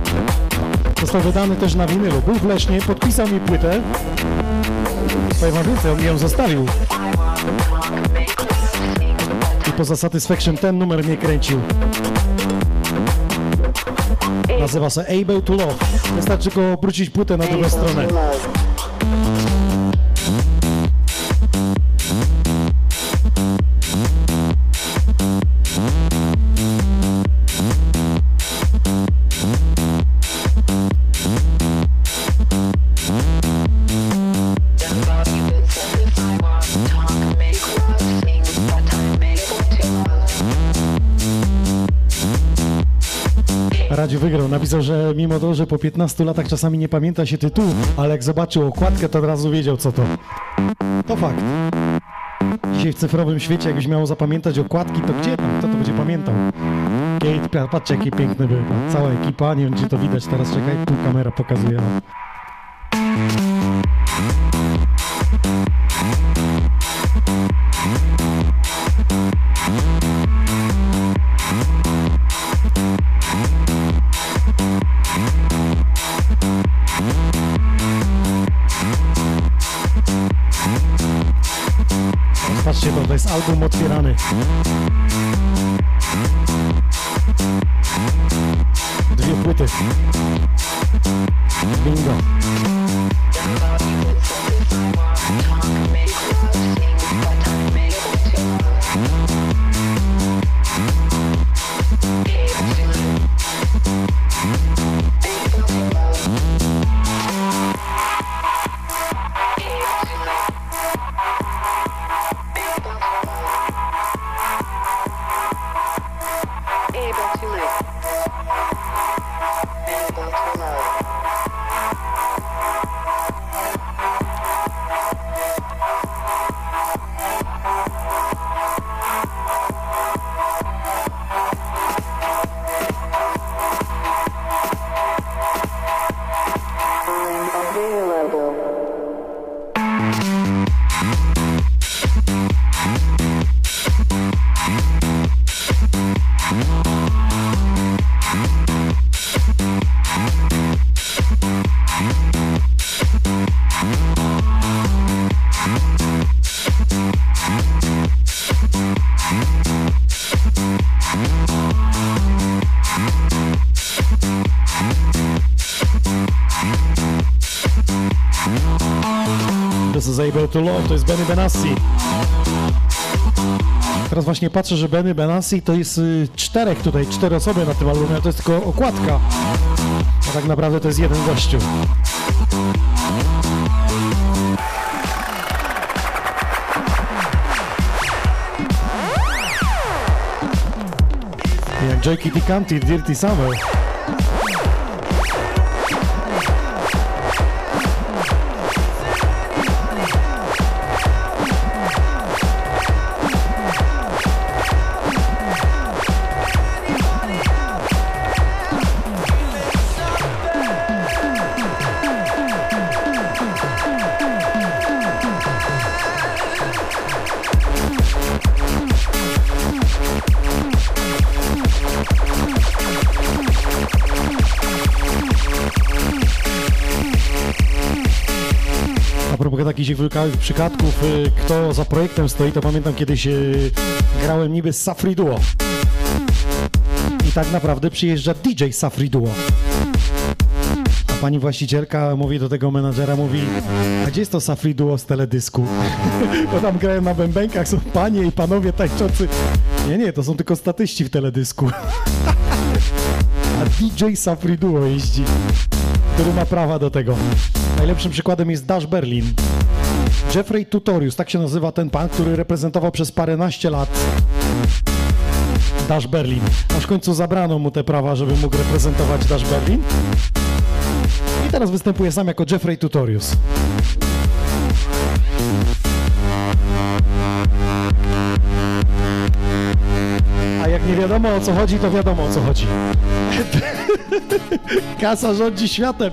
Został wydany też na winylu. Był w Lesznie, podpisał mi płytę. Powiem wam więcej, on mi ją zostawił. I poza Satisfaction ten numer mnie kręcił. Nazywa się Able to Love. Wystarczy go obrócić płytę na drugą stronę. Wygrał. Napisał, że mimo to, że po 15 latach czasami nie pamięta się tytułu, ale jak zobaczył okładkę, to od razu wiedział co to. To fakt. Dzisiaj w cyfrowym świecie, jakbyś miał zapamiętać okładki, to gdzie tam? Kto to będzie pamiętał? Kate, pa- patrzcie jaki piękny był. Cała ekipa, nie wiem to widać teraz, czekaj, tu kamera pokazuje. Otwierany. Dwie Is Able to Love, to jest Benny Benassi. Teraz właśnie patrzę, że Benny Benassi to jest y, czterech tutaj, cztery osoby na tym albumie, to jest tylko okładka. A tak naprawdę to jest jeden gościu. Jak Kitty Canty, Dirty Summer. Takich przypadków, y, kto za projektem stoi, to pamiętam kiedyś y, grałem niby z Safri Duo. I tak naprawdę przyjeżdża DJ Safri Duo. A pani właścicielka mówi do tego menadżera, mówi, a gdzie jest to Safri Duo z teledysku? Bo tam grają na bębenkach, są panie i panowie tańczący. Nie, nie, to są tylko statyści w teledysku. A DJ Safri Duo jeździ, który ma prawa do tego. Najlepszym przykładem jest Dash Berlin. Jeffrey Tutorius, tak się nazywa ten pan, który reprezentował przez paręnaście lat Dash Berlin. Aż w końcu zabrano mu te prawa, żeby mógł reprezentować Dash Berlin. I teraz występuje sam jako Jeffrey Tutorius. A jak nie wiadomo o co chodzi, to wiadomo o co chodzi. Kasa rządzi światem.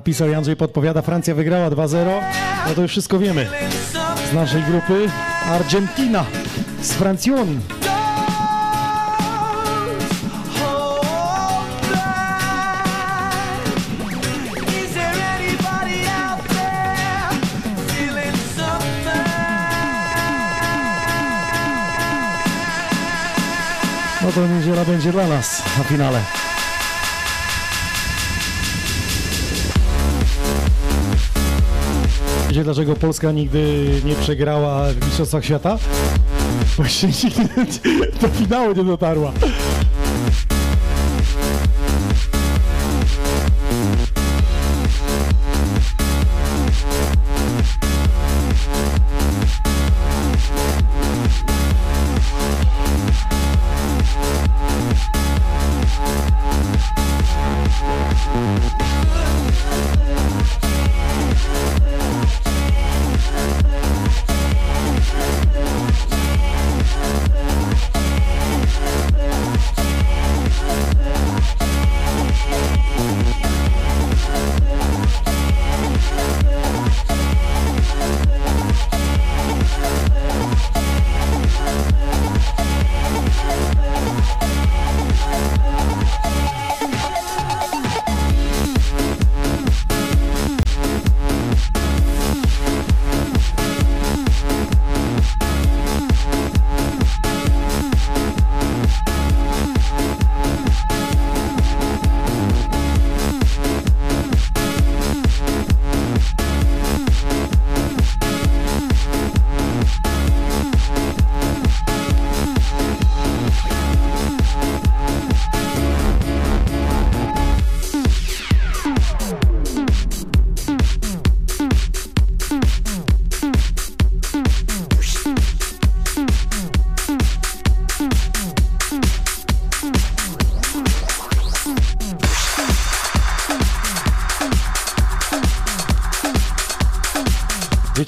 Napisał, Andrzej podpowiada, Francja wygrała 2-0. No to już wszystko wiemy. Z naszej grupy Argentina z Francją. No to niedziela będzie dla nas na finale. Wiecie dlaczego Polska nigdy nie przegrała w Mistrzostwach Świata? Właśnie do finału nie dotarła.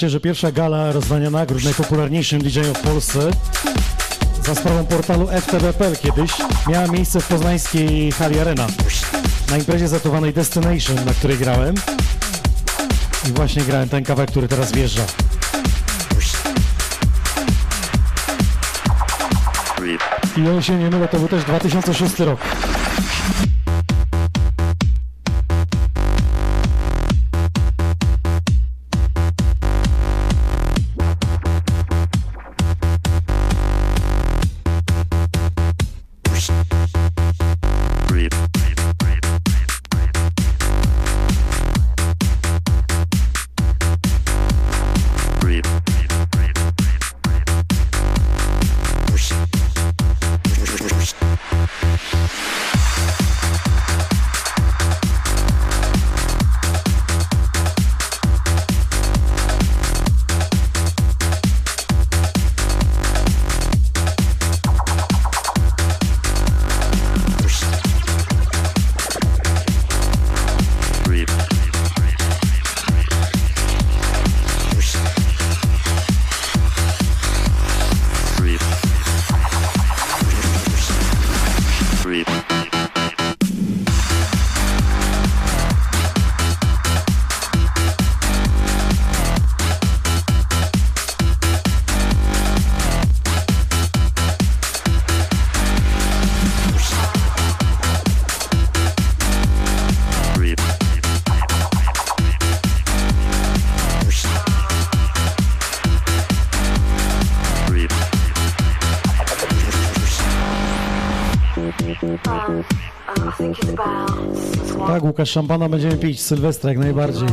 Że pierwsza gala rozdania nagród najpopularniejszym DJ-em w Polsce za sprawą portalu FTB.pl kiedyś miała miejsce w poznańskiej hali Arena na imprezie zatowanej Destination, na której grałem i właśnie grałem ten kawałek, który teraz wjeżdża. I on się nie mylę, to był też 2006 rok. Łukasz, szampana będziemy pić, Sylwestra jak najbardziej.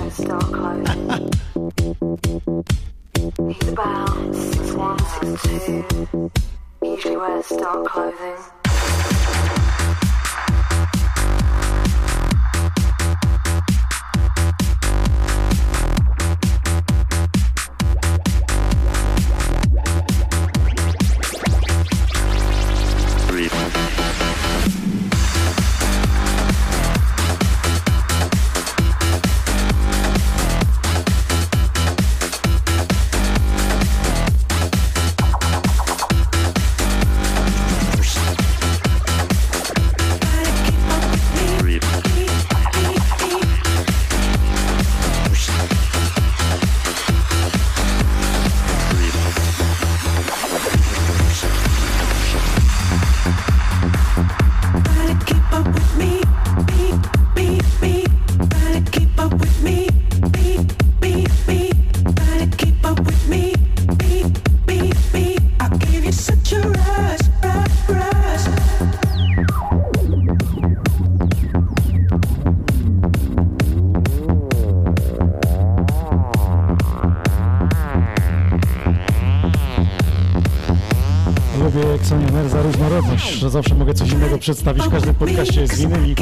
zawsze mogę coś innego przedstawić. W każdym podcaście jest winyl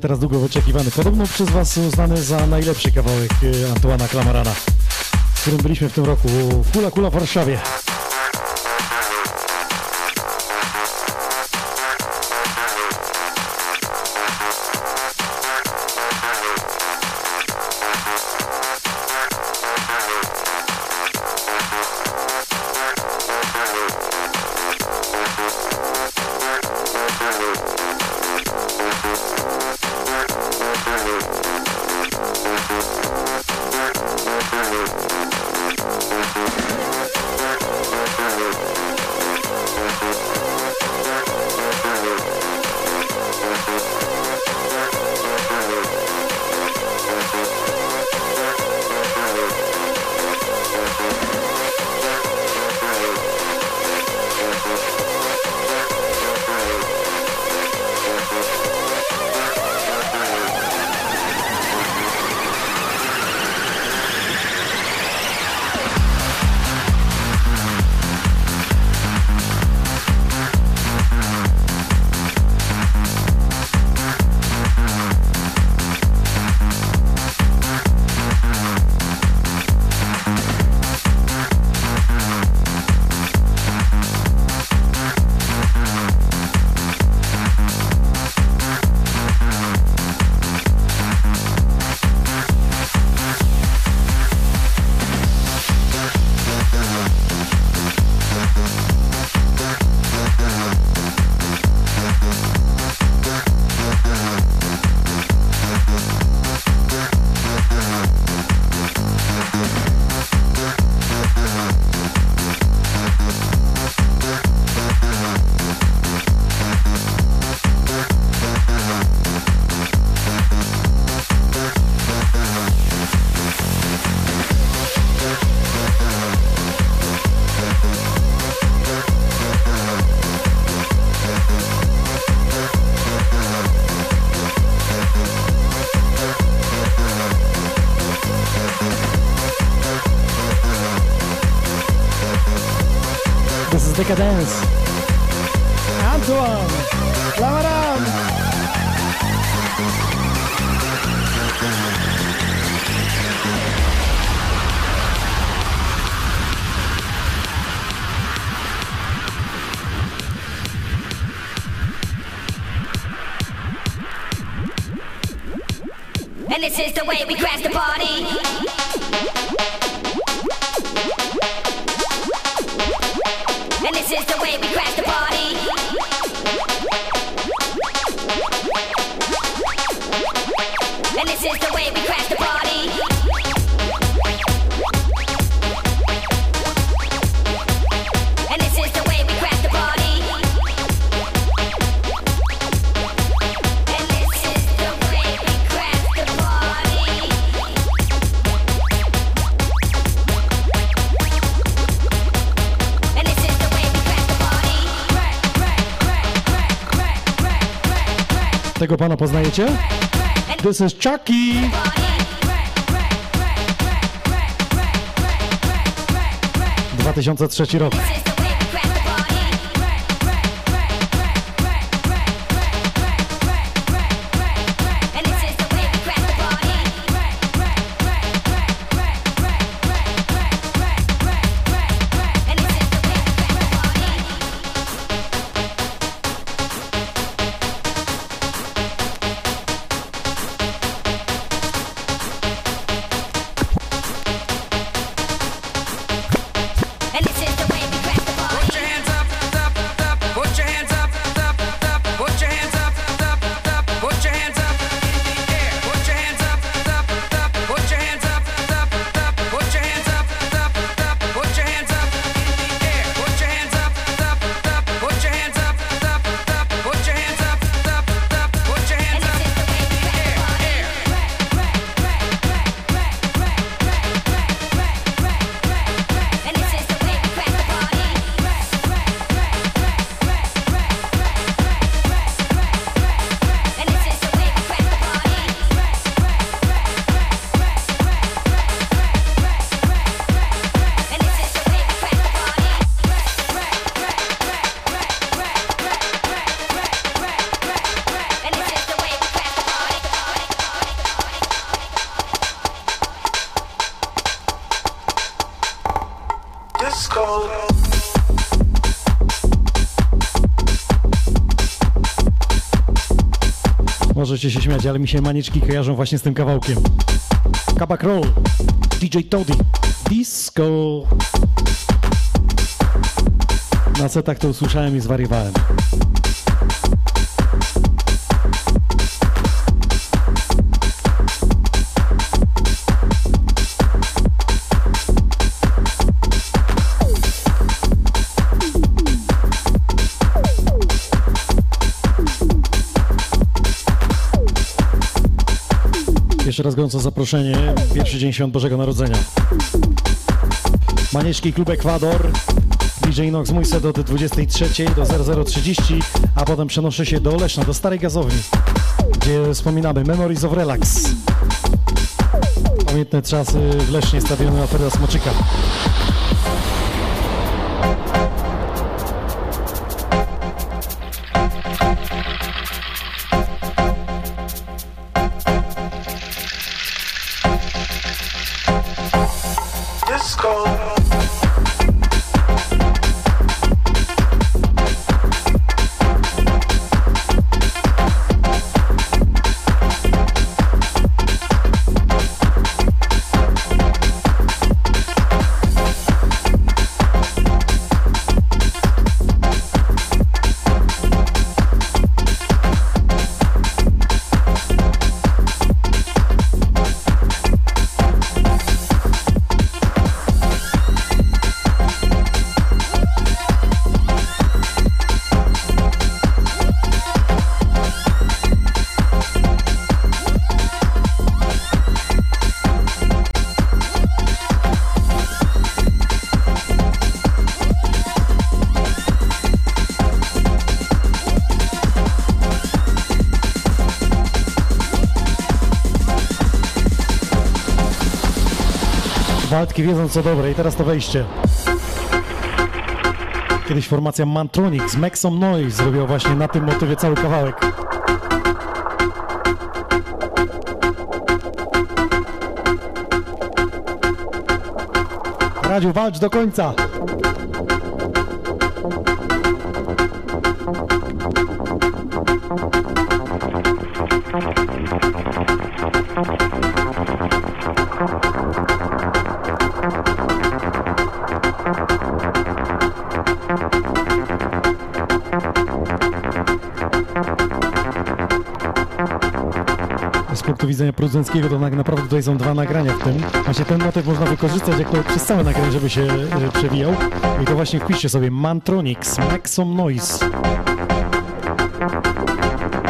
teraz długo wyczekiwany. Podobno przez Was uznany za najlepszy kawałek e, Antoana Klamarana, z którym byliśmy w tym roku. Kula, kula w Warszawie. Romano poznajecie? This is Chucky! ...2003 rok. możecie się śmiać, ale mi się manieczki kojarzą właśnie z tym kawałkiem. Kabak Roll, DJ Toddy, Disco. Na setach to usłyszałem i zwariowałem. jeszcze raz gorąco zaproszenie. Pierwszy dzień Świąt Bożego Narodzenia. Manieczki Klub Ekwador. DJ Nox mój set od 23 do 00.30, a potem przenoszę się do Oleszna, do Starej Gazowni, gdzie wspominamy Memories of Relax. Pamiętne czasy w Lesznie, stadionu Afera Smoczyka. wiedzą co dobre. I teraz to wejście. Kiedyś formacja Mantronic z Maxom Noise zrobiła właśnie na tym motywie cały kawałek. Radziu, walcz do końca! Widzenia producenckiego to tak naprawdę tutaj są dwa nagrania w tym. Właśnie ten motyw można wykorzystać jako przez całe nagranie, żeby się e, przewijał. I to właśnie wpiszcie sobie Mantronics, Some Noise.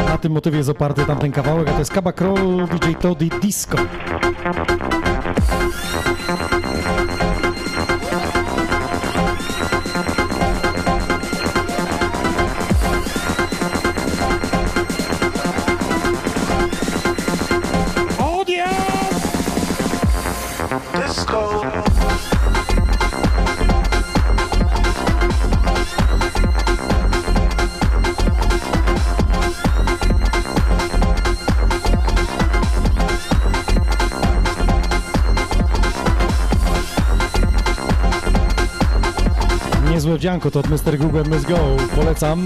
Na tym motywie jest oparty tamten kawałek, a to jest Kaba Kroll, DJ Toddy Disco. Niezłe wdzianko to od Mr. Google Must Go. Polecam.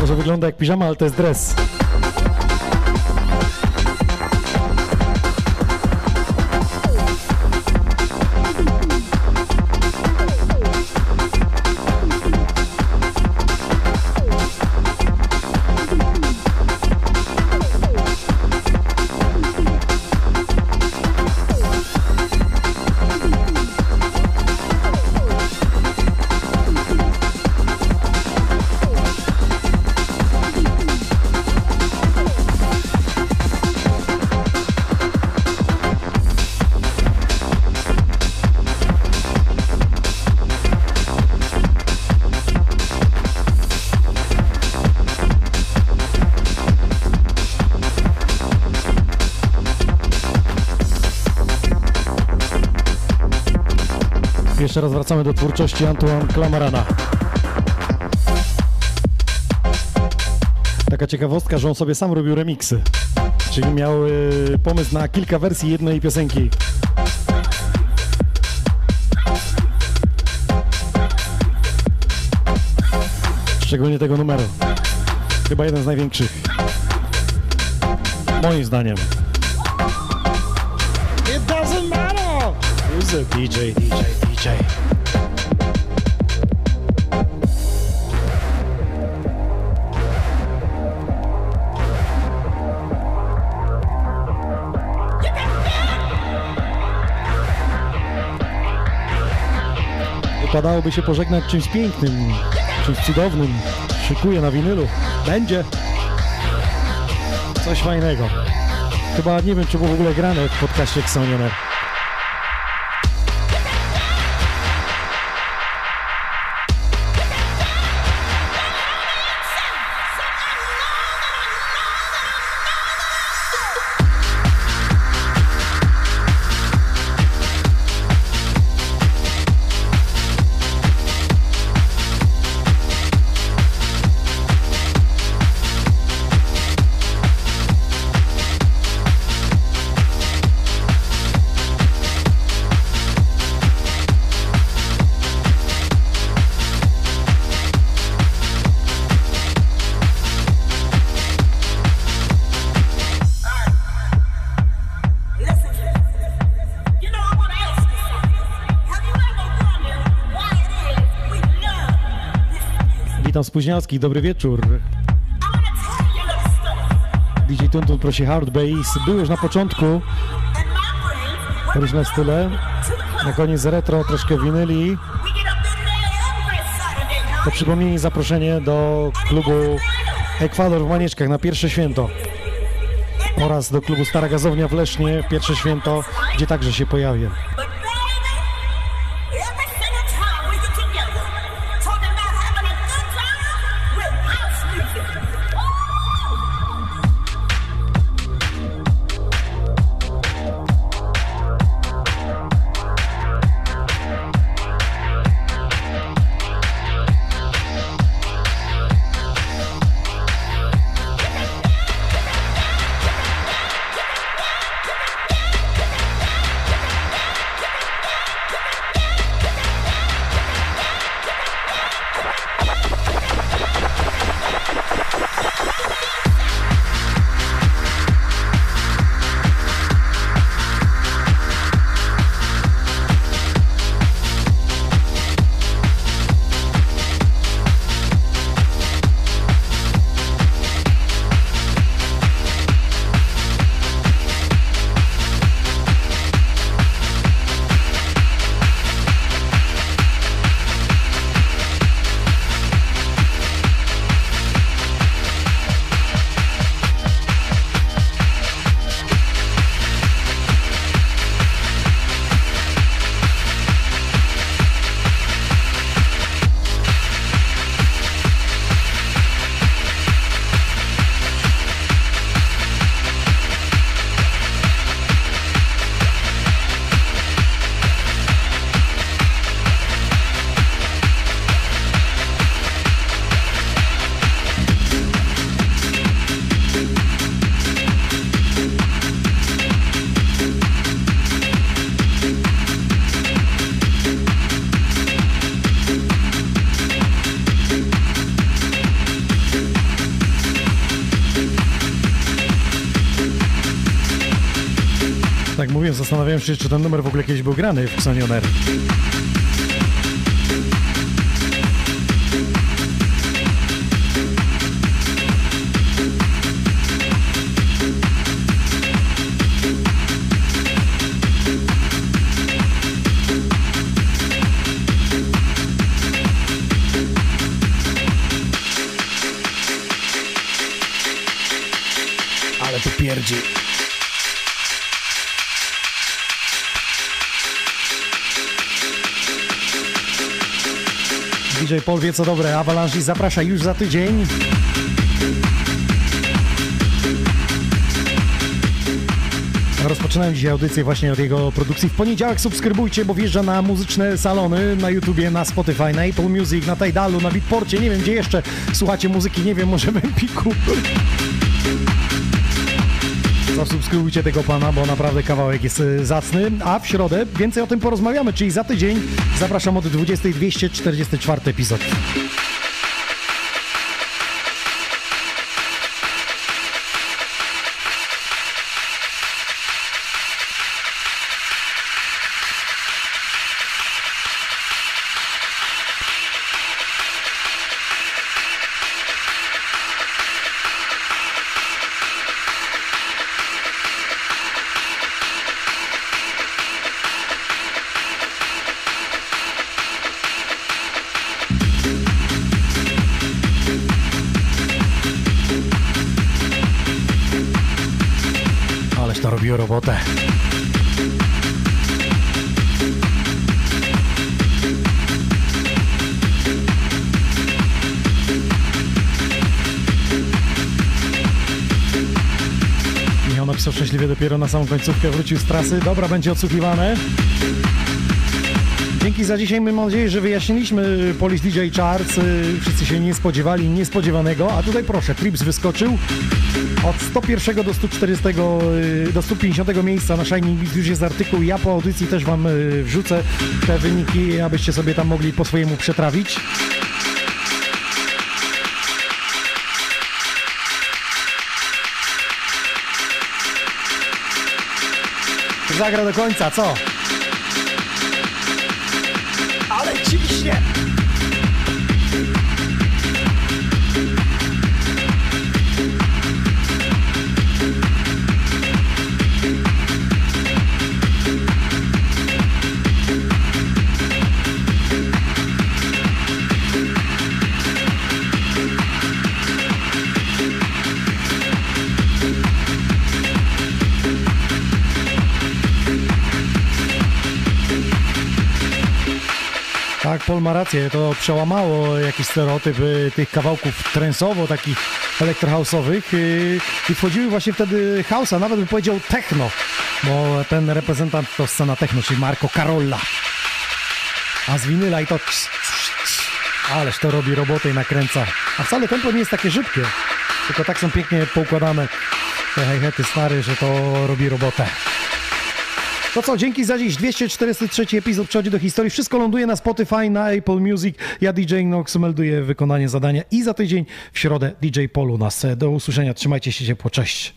Może wygląda jak piżama, ale to jest dres. Jeszcze raz wracamy do twórczości Antoine Clamarana. Taka ciekawostka, że on sobie sam robił remiksy. Czyli miał y, pomysł na kilka wersji jednej piosenki. Szczególnie tego numeru. Chyba jeden z największych. Moim zdaniem. It doesn't matter! Who's the DJ, DJ, DJ? Wypadałoby się pożegnać czymś pięknym, czymś cudownym. Szykuję na winylu. Będzie. Coś fajnego. Chyba nie wiem, czy było w ogóle grane w podcaście Xonioner. Witam spóźnialskich, dobry wieczór. DJ Tuntun prosi Hard Bass. Był już na początku różne style. Na koniec retro, troszkę winyli. To przypomnienie zaproszenie do klubu Ekwador w Manieczkach na pierwsze święto oraz do klubu Stara Gazownia w Lesznie pierwsze święto, gdzie także się pojawię. Zastanawiałem się, czy ten numer w ogóle kiedyś był grany w Xonioner. Ale Paul wie co dobre, Avalanche zaprasza już za tydzień. Rozpoczynałem dzisiaj audycję właśnie od jego produkcji. W poniedziałek subskrybujcie, bo wjeżdża na muzyczne salony na YouTubie, na Spotify, na Apple Music, na Tidalu, na Beatporcie, nie wiem gdzie jeszcze słuchacie muzyki, nie wiem, może w Empiku. Zasubskrybujcie tego pana, bo naprawdę kawałek jest y, zacny. A w środę więcej o tym porozmawiamy, czyli za tydzień zapraszam od 20 244 epizod. Dopiero na samą końcówkę, wrócił z trasy. Dobra, będzie odsłuchiwane. Dzięki za dzisiaj. Mam nadzieję, że wyjaśniliśmy Polish DJ Charts. Y, Wszyscy się nie spodziewali niespodziewanego. A tutaj proszę, Trips wyskoczył. Od 101 do 140 y, do 150 miejsca na Shining Beat już jest artykuł. Ja po audycji też Wam y, wrzucę te wyniki, abyście sobie tam mogli po swojemu przetrawić. Zagra do końca, co? Ma rację, to przełamało jakiś stereotyp y, tych kawałków trensowo, takich elektrohouse'owych y, i wchodziły właśnie wtedy house'a, nawet bym powiedział techno, bo ten reprezentant to scena techno, czyli Marco Carolla. A z winyla i to... Ależ to robi robotę i nakręca. A wcale tempo nie jest takie szybkie, tylko tak są pięknie poukładane te hi-haty stary, że to robi robotę. To co, dzięki za dziś. 243 epizod przechodzi do historii. Wszystko ląduje na Spotify, na Apple Music. Ja DJ Nox melduję wykonanie zadania i za tydzień w środę DJ Polu nas. Do usłyszenia. Trzymajcie się ciepło. Cześć.